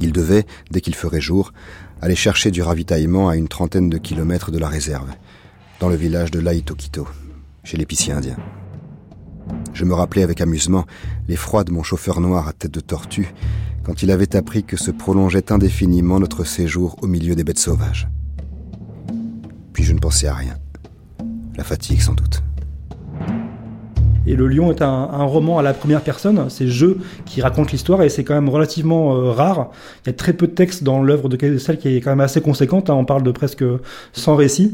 Il devait, dès qu'il ferait jour, aller chercher du ravitaillement à une trentaine de kilomètres de la réserve, dans le village de Laitokito, chez l'épicier indien. Je me rappelais avec amusement l'effroi de mon chauffeur noir à tête de tortue quand il avait appris que se prolongeait indéfiniment notre séjour au milieu des bêtes sauvages. Puis je ne pensais à rien. La fatigue sans doute. Et Le Lion est un, roman à la première personne, c'est Je qui raconte l'histoire et c'est quand même relativement euh, rare. Il y a très peu de textes dans l'œuvre de celle qui est quand même assez conséquente, hein. on parle de presque 100 récits.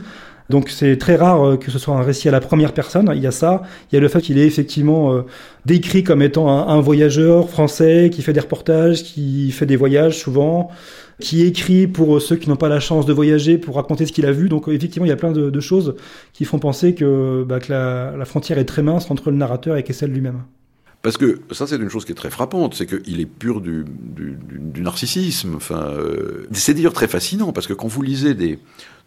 Donc c'est très rare euh, que ce soit un récit à la première personne. Il y a ça. Il y a le fait qu'il est effectivement euh, décrit comme étant un, voyageur français qui fait des reportages, qui fait des voyages souvent, qui écrit pour ceux qui n'ont pas la chance de voyager pour raconter ce qu'il a vu. Donc effectivement, il y a plein de, choses qui font penser que, bah, la, frontière est très mince entre le narrateur et Kessel lui-même. Parce que ça, c'est une chose qui est très frappante, c'est qu'il est pur du, narcissisme. Enfin, euh, c'est d'ailleurs très fascinant parce que quand vous lisez des,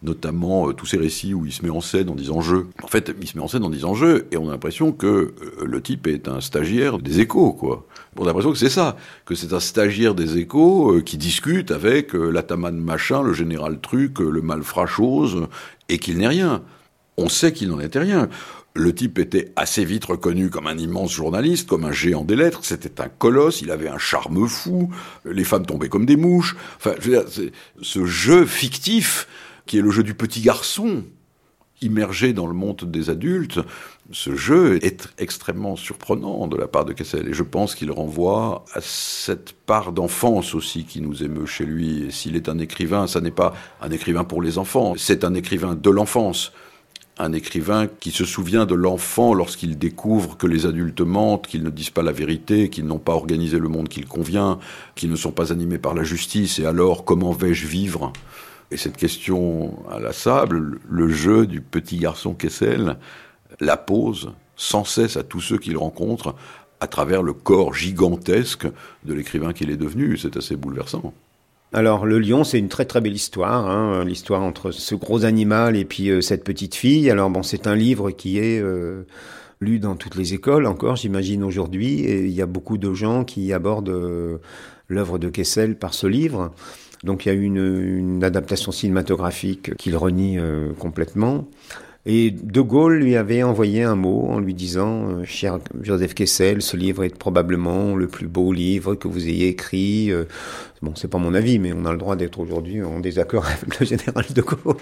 notamment euh, tous ces récits où il se met en scène en disant je. En fait, il se met en scène en disant je, et on a l'impression que euh, le type est un stagiaire des échos, quoi. On a l'impression que c'est ça, que c'est un stagiaire des échos euh, qui discute avec l'ataman machin, le général truc, le malfrat chose, et qu'il n'est rien. On sait qu'il n'en était rien. Le type était assez vite reconnu comme un immense journaliste, comme un géant des lettres. C'était un colosse. Il avait un charme fou. Les femmes tombaient comme des mouches. Enfin, je veux dire, ce jeu fictif qui est le jeu du petit garçon immergé dans le monde des adultes, ce jeu est extrêmement surprenant de la part de Kessel. Et je pense qu'il renvoie à cette part d'enfance aussi qui nous émeut chez lui. S'il est un écrivain, ça n'est pas un écrivain pour les enfants, c'est un écrivain de l'enfance. Un écrivain qui se souvient de l'enfant lorsqu'il découvre que les adultes mentent, qu'ils ne disent pas la vérité, qu'ils n'ont pas organisé le monde qu'il convient, qu'ils ne sont pas animés par la justice. Et alors, comment vais-je vivre? Et cette question à la sable, le jeu du petit garçon Kessel la pose sans cesse à tous ceux qu'il rencontre à travers le corps gigantesque de l'écrivain qu'il est devenu. C'est assez bouleversant. Alors le lion, c'est une très très belle histoire, hein, l'histoire entre ce gros animal et puis euh, cette petite fille. Alors bon, c'est un livre qui est euh, lu dans toutes les écoles encore, j'imagine aujourd'hui, et il y a beaucoup de gens qui abordent euh, l'œuvre de Kessel par ce livre. Donc il y a une, adaptation cinématographique qu'il renie euh, complètement. Et De Gaulle lui avait envoyé un mot en lui disant euh, Cher Joseph Kessel, ce livre est probablement le plus beau livre que vous ayez écrit. Euh, bon, c'est pas mon avis, mais on a le droit d'être aujourd'hui en désaccord (laughs) avec le général De Gaulle.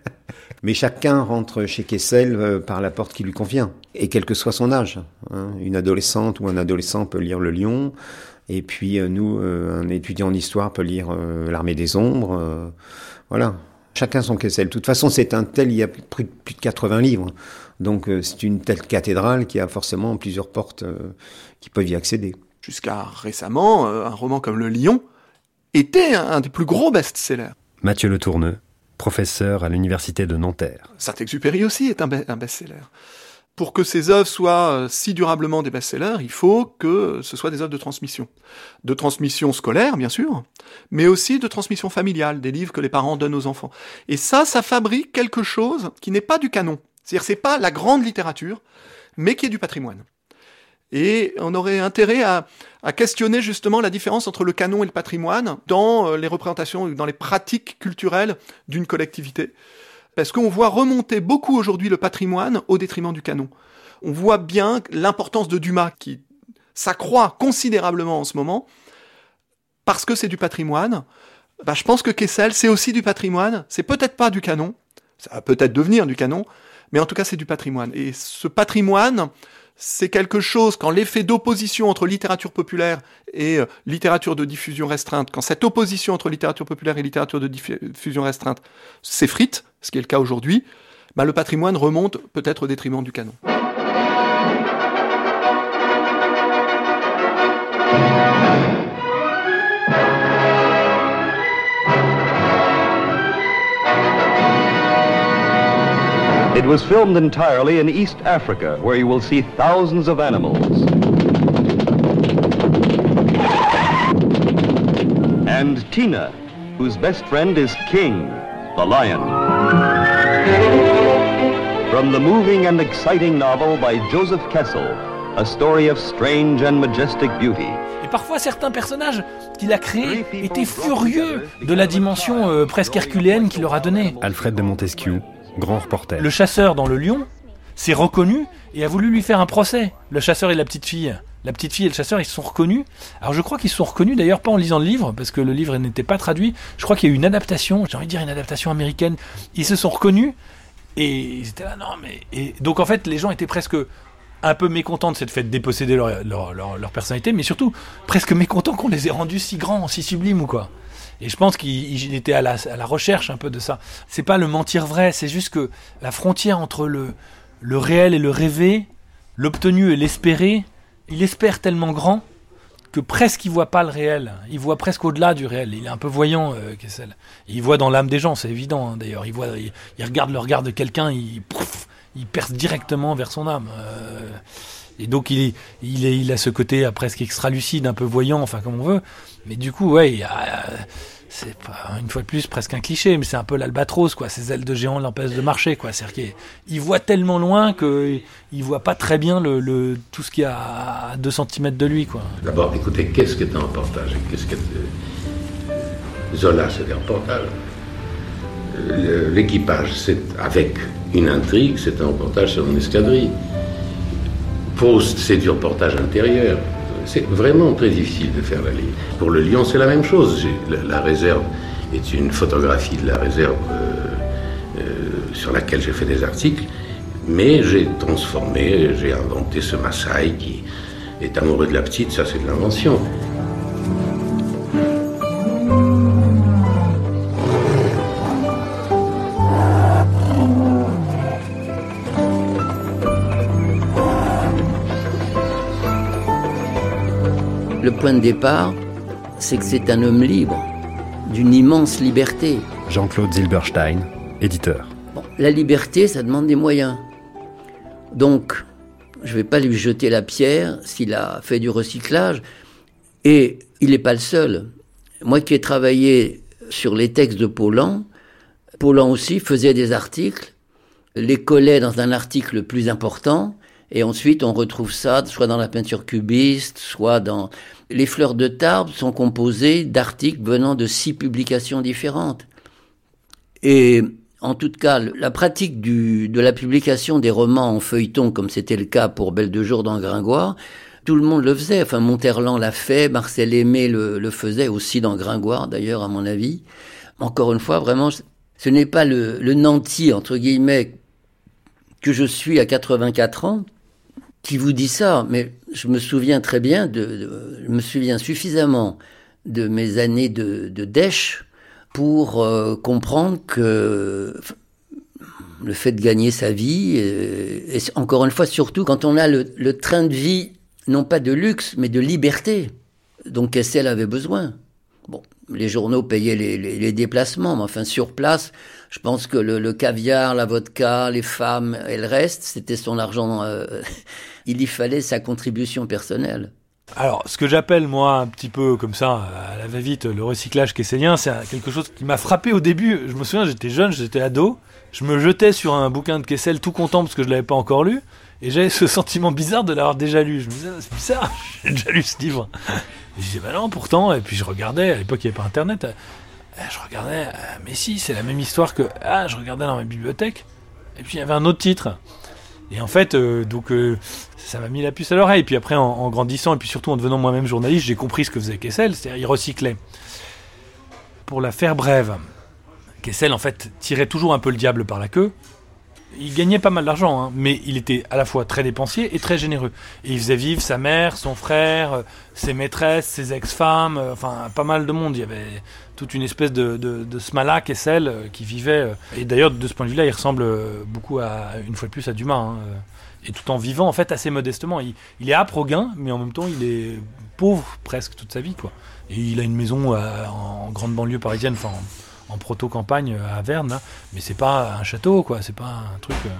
(laughs) mais chacun rentre chez Kessel par la porte qui lui convient, et quel que soit son âge. Hein. Une adolescente ou un adolescent peut lire Le Lion, et puis euh, nous, euh, un étudiant en histoire peut lire euh, L'armée des ombres. voilà. Chacun son Kessel. De toute façon, c'est un tel, il y a plus, de 80 livres. Donc c'est une telle cathédrale qui a forcément plusieurs portes qui peuvent y accéder. Jusqu'à récemment, un roman comme Le Lion était un des plus gros best-sellers. Mathieu Le Tourneux, professeur à l'université de Nanterre. Saint-Exupéry aussi est un, best-seller. Pour que ces œuvres soient euh, si durablement des best-sellers, il faut que ce soit des œuvres de transmission. De transmission scolaire, bien sûr, mais aussi de transmission familiale, des livres que les parents donnent aux enfants. Et ça, ça fabrique quelque chose qui n'est pas du canon. C'est-à-dire, c'est pas la grande littérature, mais qui est du patrimoine. Et on aurait intérêt à, questionner justement la différence entre le canon et le patrimoine dans euh, les représentations, dans les pratiques culturelles d'une collectivité. Parce qu'on voit remonter beaucoup aujourd'hui le patrimoine au détriment du canon. On voit bien l'importance de Dumas qui s'accroît considérablement en ce moment parce que c'est du patrimoine. Bah, je pense que Kessel, c'est aussi du patrimoine. C'est peut-être pas du canon. Ça va peut-être devenir du canon. Mais en tout cas, c'est du patrimoine. Et ce patrimoine, c'est quelque chose, quand l'effet d'opposition entre littérature populaire et euh, littérature de diffusion restreinte, quand cette opposition entre littérature populaire et littérature de diffusion restreinte s'effrite, ce qui est le cas aujourd'hui, bah, le patrimoine remonte peut-être au détriment du canon. It was filmed entirely in East Africa, where you will see thousands of animals. And Tina, whose best friend is King, the lion. From the moving and exciting novel by Joseph Kessel, a story of strange and majestic beauty. Et parfois, certains personnages qu'il a créés étaient furieux de la dimension euh, presque herculéenne qu'il leur a donnée. Alfred de Montesquieu, Grand reporter. Le chasseur dans le lion s'est reconnu et a voulu lui faire un procès. Le chasseur et la petite fille. La petite fille et le chasseur, ils se sont reconnus. Alors je crois qu'ils se sont reconnus d'ailleurs pas en lisant le livre, parce que le livre n'était pas traduit. Je crois qu'il y a eu une adaptation, j'ai envie de dire une adaptation américaine. Ils se sont reconnus et ils étaient là, non mais... Et donc en fait, les gens étaient presque un peu mécontents de cette fait de déposséder leur, leur, leur personnalité, mais surtout presque mécontents qu'on les ait rendus si grands, si sublimes ou quoi. Et je pense qu'il était à la, recherche un peu de ça. C'est pas le mentir vrai, c'est juste que la frontière entre le, réel et le rêvé, l'obtenu et l'espéré, il espère tellement grand que presque il voit pas le réel. Il voit presque au-delà du réel. Il est un peu voyant, euh, Kessel. Il voit dans l'âme des gens, c'est évident hein, d'ailleurs. Il il, regarde le regard de quelqu'un, il, il perce directement vers son âme. Euh, et donc il, il, il a ce côté presque extra lucide, un peu voyant, enfin comme on veut. Mais du coup, ouais, c'est une fois de plus presque un cliché, mais c'est un peu l'albatros, quoi. Ces ailes de géant l'empêchent de marcher, quoi. C'est-à-dire qu'il voit tellement loin qu'il voit pas très bien le, tout ce qu'il y a à 2 cm de lui, quoi. D'abord, écoutez, qu'est-ce que est un reportage Qu'est-ce que Zola, c'est un reportage. L'équipage, c'est avec une intrigue, c'est un reportage sur une escadrille. Faust, c'est du reportage intérieur. C'est vraiment très difficile de faire la ligne. Pour le lion, c'est la même chose. La, réserve est une photographie de la réserve euh, euh, sur laquelle j'ai fait des articles, mais j'ai transformé, j'ai inventé ce Maasai qui est amoureux de la petite, ça c'est de l'invention. Point de départ, c'est que c'est un homme libre, d'une immense liberté. Jean-Claude Zilberstein, éditeur. la liberté, ça demande des moyens. Donc, je ne vais pas lui jeter la pierre s'il a fait du recyclage. Et il n'est pas le seul. Moi qui ai travaillé sur les textes de Paulan, Paulan aussi faisait des articles, les collait dans un article plus important, et ensuite, on retrouve ça soit dans la peinture cubiste, soit dans... Les fleurs de Tarbes sont composées d'articles venant de six publications différentes. Et en tout cas, la pratique de la publication des romans en feuilleton, comme c'était le cas pour Belle de Jour dans Gringoire, tout le monde le faisait. Enfin, Monterland l'a fait, Marcel Aimé le, le faisait aussi dans Gringoire, d'ailleurs, à mon avis. Encore une fois, vraiment, ce n'est pas le, le nanti, entre guillemets, que je suis à 84 ans, qui vous dit ça, mais je me souviens très bien de, je me souviens suffisamment de mes années de, de dèche pour euh, comprendre que le fait de gagner sa vie, euh, et encore une fois, surtout quand on a le, train de vie, non pas de luxe, mais de liberté, dont Kessel avait besoin. Bon, les journaux payaient les, déplacements, mais enfin, sur place, je pense que le, caviar, la vodka, les femmes et le reste, c'était son argent. Euh, il y fallait sa contribution personnelle. Alors, ce que j'appelle, moi, un petit peu comme ça, à la va-vite, le recyclage kesselien, c'est quelque chose qui m'a frappé au début. Je me souviens, j'étais jeune, j'étais ado. Je me jetais sur un bouquin de Kessel tout content parce que je l'avais pas encore lu. Et j'avais ce sentiment bizarre de l'avoir déjà lu. Je me disais, ah, c'est bizarre, (laughs) j'ai déjà lu ce livre. Et je disais, bah non, pourtant. Et puis je regardais, à l'époque il n'y avait pas internet. Euh, je regardais, euh, mais si, c'est la même histoire que. Ah, je regardais dans ma bibliothèque. Et puis il y avait un autre titre. Et en fait, euh, donc ça m'a mis la puce à l'oreille. Puis après, en, grandissant, et puis surtout en devenant moi-même journaliste, j'ai compris ce que faisait Kessel, c'est-à-dire il recyclait. Pour la faire brève, Kessel en fait tirait toujours un peu le diable par la queue. Il gagnait pas mal d'argent, hein, mais il était à la fois très dépensier et très généreux. Et il faisait vivre sa mère, son frère, euh, ses maîtresses, ses ex-femmes, euh, enfin pas mal de monde. Il y avait toute une espèce de, de, de smala Kessel euh, qui vivait. et d'ailleurs, de ce point de vue-là, il ressemble beaucoup à, une fois de plus, à Dumas. Hein, et tout en vivant en fait assez modestement. Il, est âpre au gain, mais en même temps il est pauvre presque toute sa vie quoi. Et il a une maison euh, en grande banlieue parisienne, enfin en, proto-campagne euh, à Verne, mais c'est pas un château quoi, c'est pas un truc. Euh.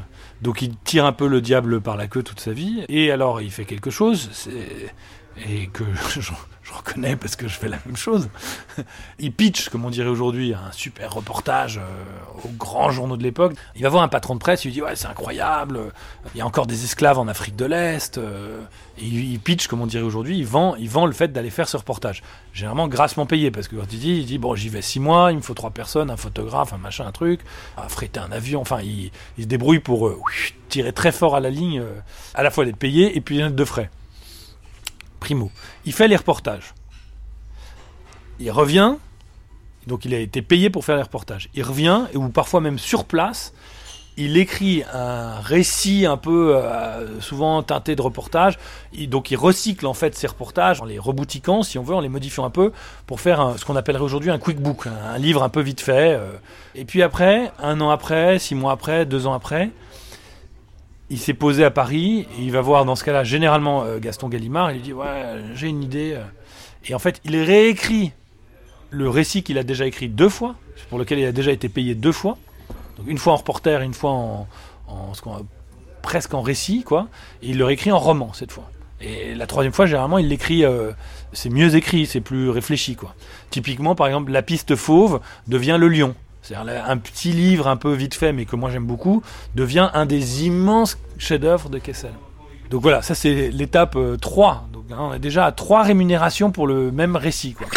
Donc il tire un peu le diable par la queue toute sa vie. Et alors il fait quelque chose, et que (laughs) je reconnais parce que je fais la même chose. Il pitch, comme on dirait aujourd'hui, un super reportage euh, aux grands journaux de l'époque. Il va voir un patron de presse, il lui dit Ouais, c'est incroyable, il y a encore des esclaves en Afrique de l'Est. Euh, il, pitch, comme on dirait aujourd'hui, il vend, il vend le fait d'aller faire ce reportage. Généralement grassement payé, parce que quand il dit, il dit Bon, j'y vais six mois, il me faut trois personnes, un photographe, un machin, un truc, affréter un avion. Enfin, il, se débrouille pour euh, tirer très fort à la ligne, à la fois d'être payé et puis de frais primo. Il fait les reportages. Il revient, donc il a été payé pour faire les reportages. Il revient, ou parfois même sur place, il écrit un récit un peu euh, souvent teinté de reportage. donc il recycle en fait ses reportages en les reboutiquant, si on veut, en les modifiant un peu pour faire ce qu'on appellerait aujourd'hui un quick book, un, livre un peu vite fait. Euh. Et puis après, un an après, six mois après, deux ans après, il s'est posé à Paris il va voir dans ce cas-là généralement euh, Gaston Gallimard. Il lui dit ouais j'ai une idée euh. et en fait il réécrit le récit qu'il a déjà écrit deux fois, pour lequel il a déjà été payé deux fois, une fois en reporter une fois en, presque en récit quoi. Et il le réécrit en roman cette fois. Et la troisième fois généralement il l'écrit euh, c'est mieux écrit, c'est plus réfléchi quoi. Typiquement par exemple la piste fauve devient le lion. C'est-à-dire un petit livre un peu vite fait, mais que moi j'aime beaucoup, devient un des immenses chefs-d'œuvre de Kessel. Donc voilà, ça c'est l'étape 3. Euh, Donc hein, on est déjà à 3 rémunérations pour le même récit. Quoi.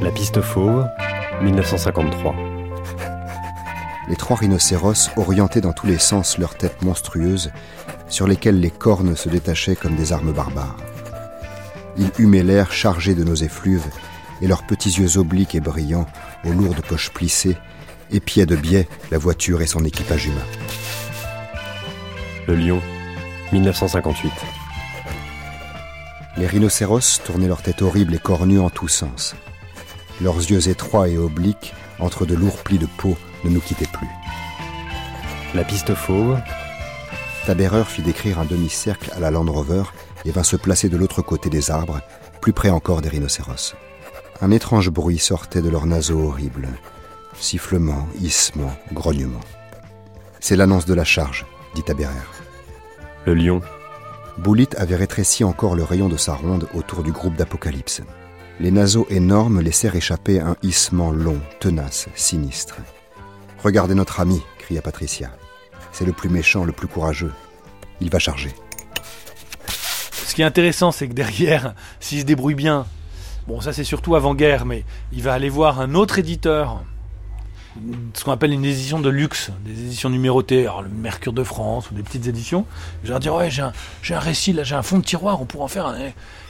La piste fauve, 1953. (laughs) Les trois rhinocéros orientaient dans tous les sens leurs têtes monstrueuses, sur lesquelles les cornes se détachaient comme des armes barbares. Ils humaient l'air chargé de nos effluves et leurs petits yeux obliques et brillants, aux lourdes poches plissées, épiaient de biais la voiture et son équipage humain. Le lion, 1958. Les rhinocéros tournaient leur tête horrible et cornue en tous sens. Leurs yeux étroits et obliques, entre de lourds plis de peau, ne nous quittaient plus. La piste fauve. Taberer fit décrire un demi-cercle à la Land Rover et vint se placer de l'autre côté des arbres, plus près encore des rhinocéros. Un étrange bruit sortait de leurs naseaux horribles. Sifflements, hissements, grognements. C'est l'annonce de la charge, dit Taberer. Le lion. Boulit avait rétréci encore le rayon de sa ronde autour du groupe d'Apocalypse. Les naseaux énormes laissèrent échapper un hissement long, tenace, sinistre. Regardez notre ami, cria Patricia. C'est le plus méchant, le plus courageux. Il va charger. Ce qui est intéressant, c'est que derrière, s'il se débrouille bien, Bon, ça c'est surtout avant-guerre, mais il va aller voir un autre éditeur, ce qu'on appelle une édition de luxe, des éditions numérotées, alors le Mercure de France ou des petites éditions. Je vais dire, ouais, j'ai un, récit, là, j'ai un fond de tiroir, on pourrait en faire un.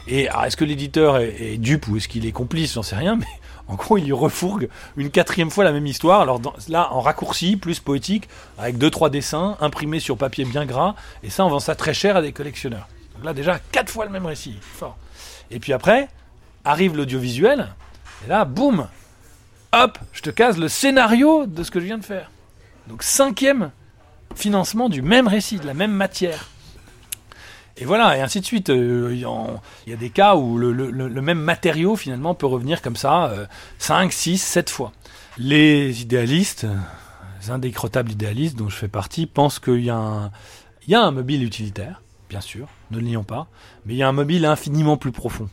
Et est-ce que l'éditeur est, dupe ou est-ce qu'il est complice J'en sais rien, (laughs) mais en gros, il lui refourgue une quatrième fois la même histoire. Alors là, en raccourci, plus poétique, avec deux trois dessins imprimés sur papier bien gras, et ça, on vend ça très cher à des collectionneurs. Donc là, déjà, quatre fois le même récit, fort. Et puis après, arrive l'audiovisuel, Et là, boum Hop, je te case le scénario de ce que je viens de faire. Donc cinquième financement du même récit, de la même matière. Et voilà, et ainsi de suite. Euh, Il y, a des cas où le, même matériau, finalement, peut revenir comme ça, 5, 6, 7 fois. Les idéalistes, euh, les indécrottables idéalistes dont je fais partie, pensent qu'il y, y a un mobile utilitaire, bien sûr, ne le nions pas, mais il y a un mobile infiniment plus profond.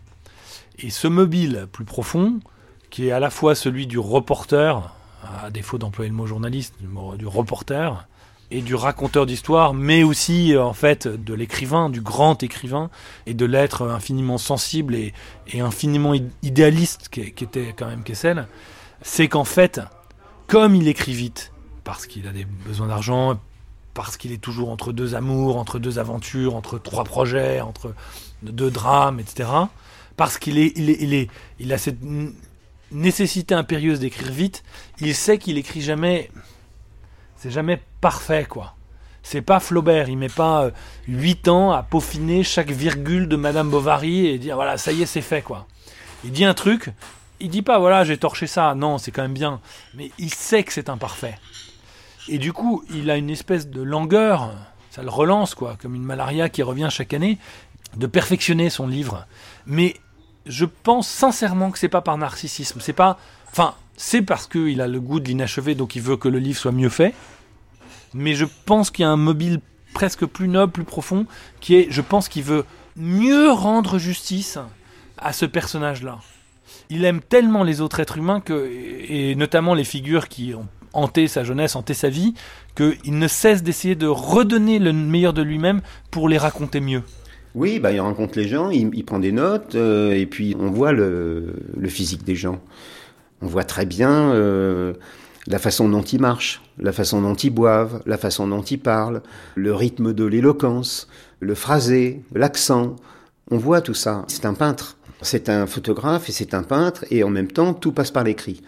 Et ce mobile plus profond, qui est à la fois celui du reporter, à défaut d'employer le mot journaliste, du, reporter, et du raconteur d'histoire, mais aussi euh, en fait de l'écrivain, du grand écrivain, et de l'être infiniment sensible et, infiniment id- idéaliste qui était quand même Kessel, c'est qu'en fait, comme il écrit vite, parce qu'il a des besoins d'argent, parce qu'il est toujours entre deux amours, entre deux aventures, entre trois projets, entre deux drames, etc. Parce qu'il est, il est, il a cette nécessité impérieuse d'écrire vite. Il sait qu'il écrit jamais, c'est jamais parfait, quoi. C'est pas Flaubert, il met pas euh, huit ans à peaufiner chaque virgule de Madame Bovary et dire voilà, ça y est, c'est fait, quoi. Il dit un truc, il dit pas voilà, j'ai torché ça, non, c'est quand même bien, mais il sait que c'est imparfait. Et du coup, il a une espèce de langueur, ça le relance, quoi, comme une malaria qui revient chaque année, de perfectionner son livre. Mais je pense sincèrement que c'est pas par narcissisme, c'est pas. Enfin, c'est parce qu'il a le goût de l'inachevé, donc il veut que le livre soit mieux fait. Mais je pense qu'il y a un mobile presque plus noble, plus profond, qui est, je pense qu'il veut mieux rendre justice à ce personnage-là. Il aime tellement les autres êtres humains et notamment les figures qui ont hanté sa jeunesse, hanté sa vie, qu'il ne cesse d'essayer de redonner le meilleur de lui-même pour les raconter mieux. Oui, bah, il rencontre les gens, il, prend des notes, euh, et puis on voit le, le physique des gens. On voit très bien euh, la façon dont ils marchent, la façon dont ils boivent, la façon dont ils parlent, le rythme de l'éloquence, le phrasé, l'accent. On voit tout ça. C'est un peintre. C'est un photographe et c'est un peintre, et en même temps, tout passe par l'écrit.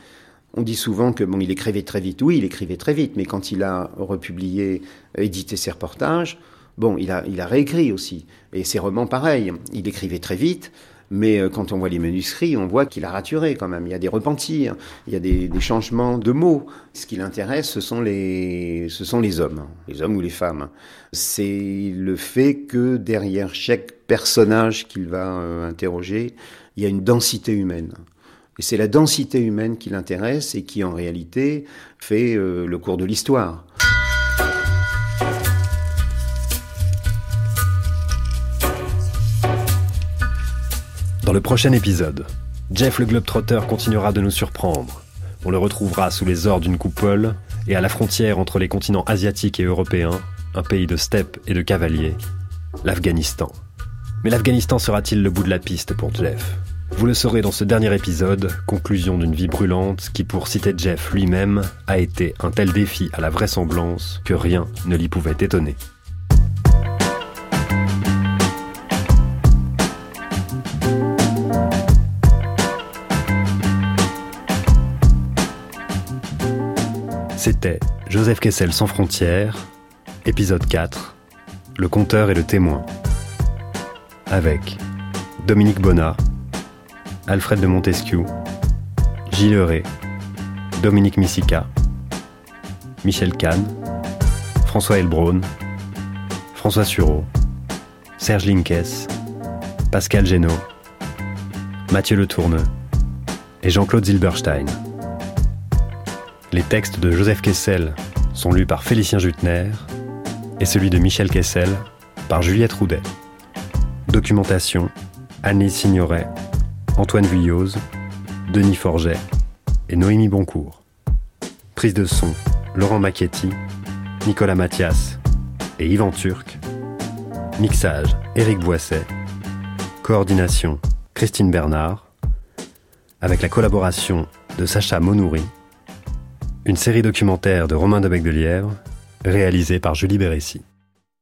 On dit souvent que bon, il écrivait très vite. Oui, il écrivait très vite, mais quand il a republié, édité ses reportages, bon, il a, il a réécrit aussi. Et ses romans, pareil. Il écrivait très vite, mais euh, quand on voit les manuscrits, on voit qu'il a raturé quand même. Il y a des repentirs, il y a des, changements de mots. Ce qui l'intéresse, ce sont les, ce sont les hommes, les hommes ou les femmes. C'est le fait que derrière chaque personnage qu'il va euh, interroger, il y a une densité humaine. Et c'est la densité humaine qui l'intéresse et qui en réalité fait euh, le cours de l'histoire. Dans le prochain épisode, Jeff le Globetrotter continuera de nous surprendre. On le retrouvera sous les ors d'une coupole et à la frontière entre les continents asiatiques et européens, un pays de steppes et de cavaliers, l'Afghanistan. Mais l'Afghanistan sera-t-il le bout de la piste pour Jeff? Vous le saurez dans ce dernier épisode, conclusion d'une vie brûlante qui, pour citer Jeff lui-même, a été un tel défi à la vraisemblance que rien ne l'y pouvait étonner. C'était Joseph Kessel sans frontières, épisode 4, Le compteur et le témoin. Avec Dominique Bonnat, Alfred de Montesquieu, Gilles Ray, Dominique Missica, Michel Kahn, François Elbron, François Sureau, Serge Linkes, Pascal Génaud, Mathieu Le Tourneux et Jean-Claude Zilberstein. Les textes de Joseph Kessel sont lus par Félicien Jutner et celui de Michel Kessel par Juliette Roudet. Documentation Anne Signoret, Antoine Vuillose, Denis Forget et Noémie Boncourt. Prise de son Laurent Macchetti, Nicolas Mathias et Yvan Turc. Mixage Éric Boisset. Coordination Christine Bernard. Avec la collaboration de Sacha Monoury une série documentaire de Romain de Bec de Lièvre, réalisée par Julie Bérécy.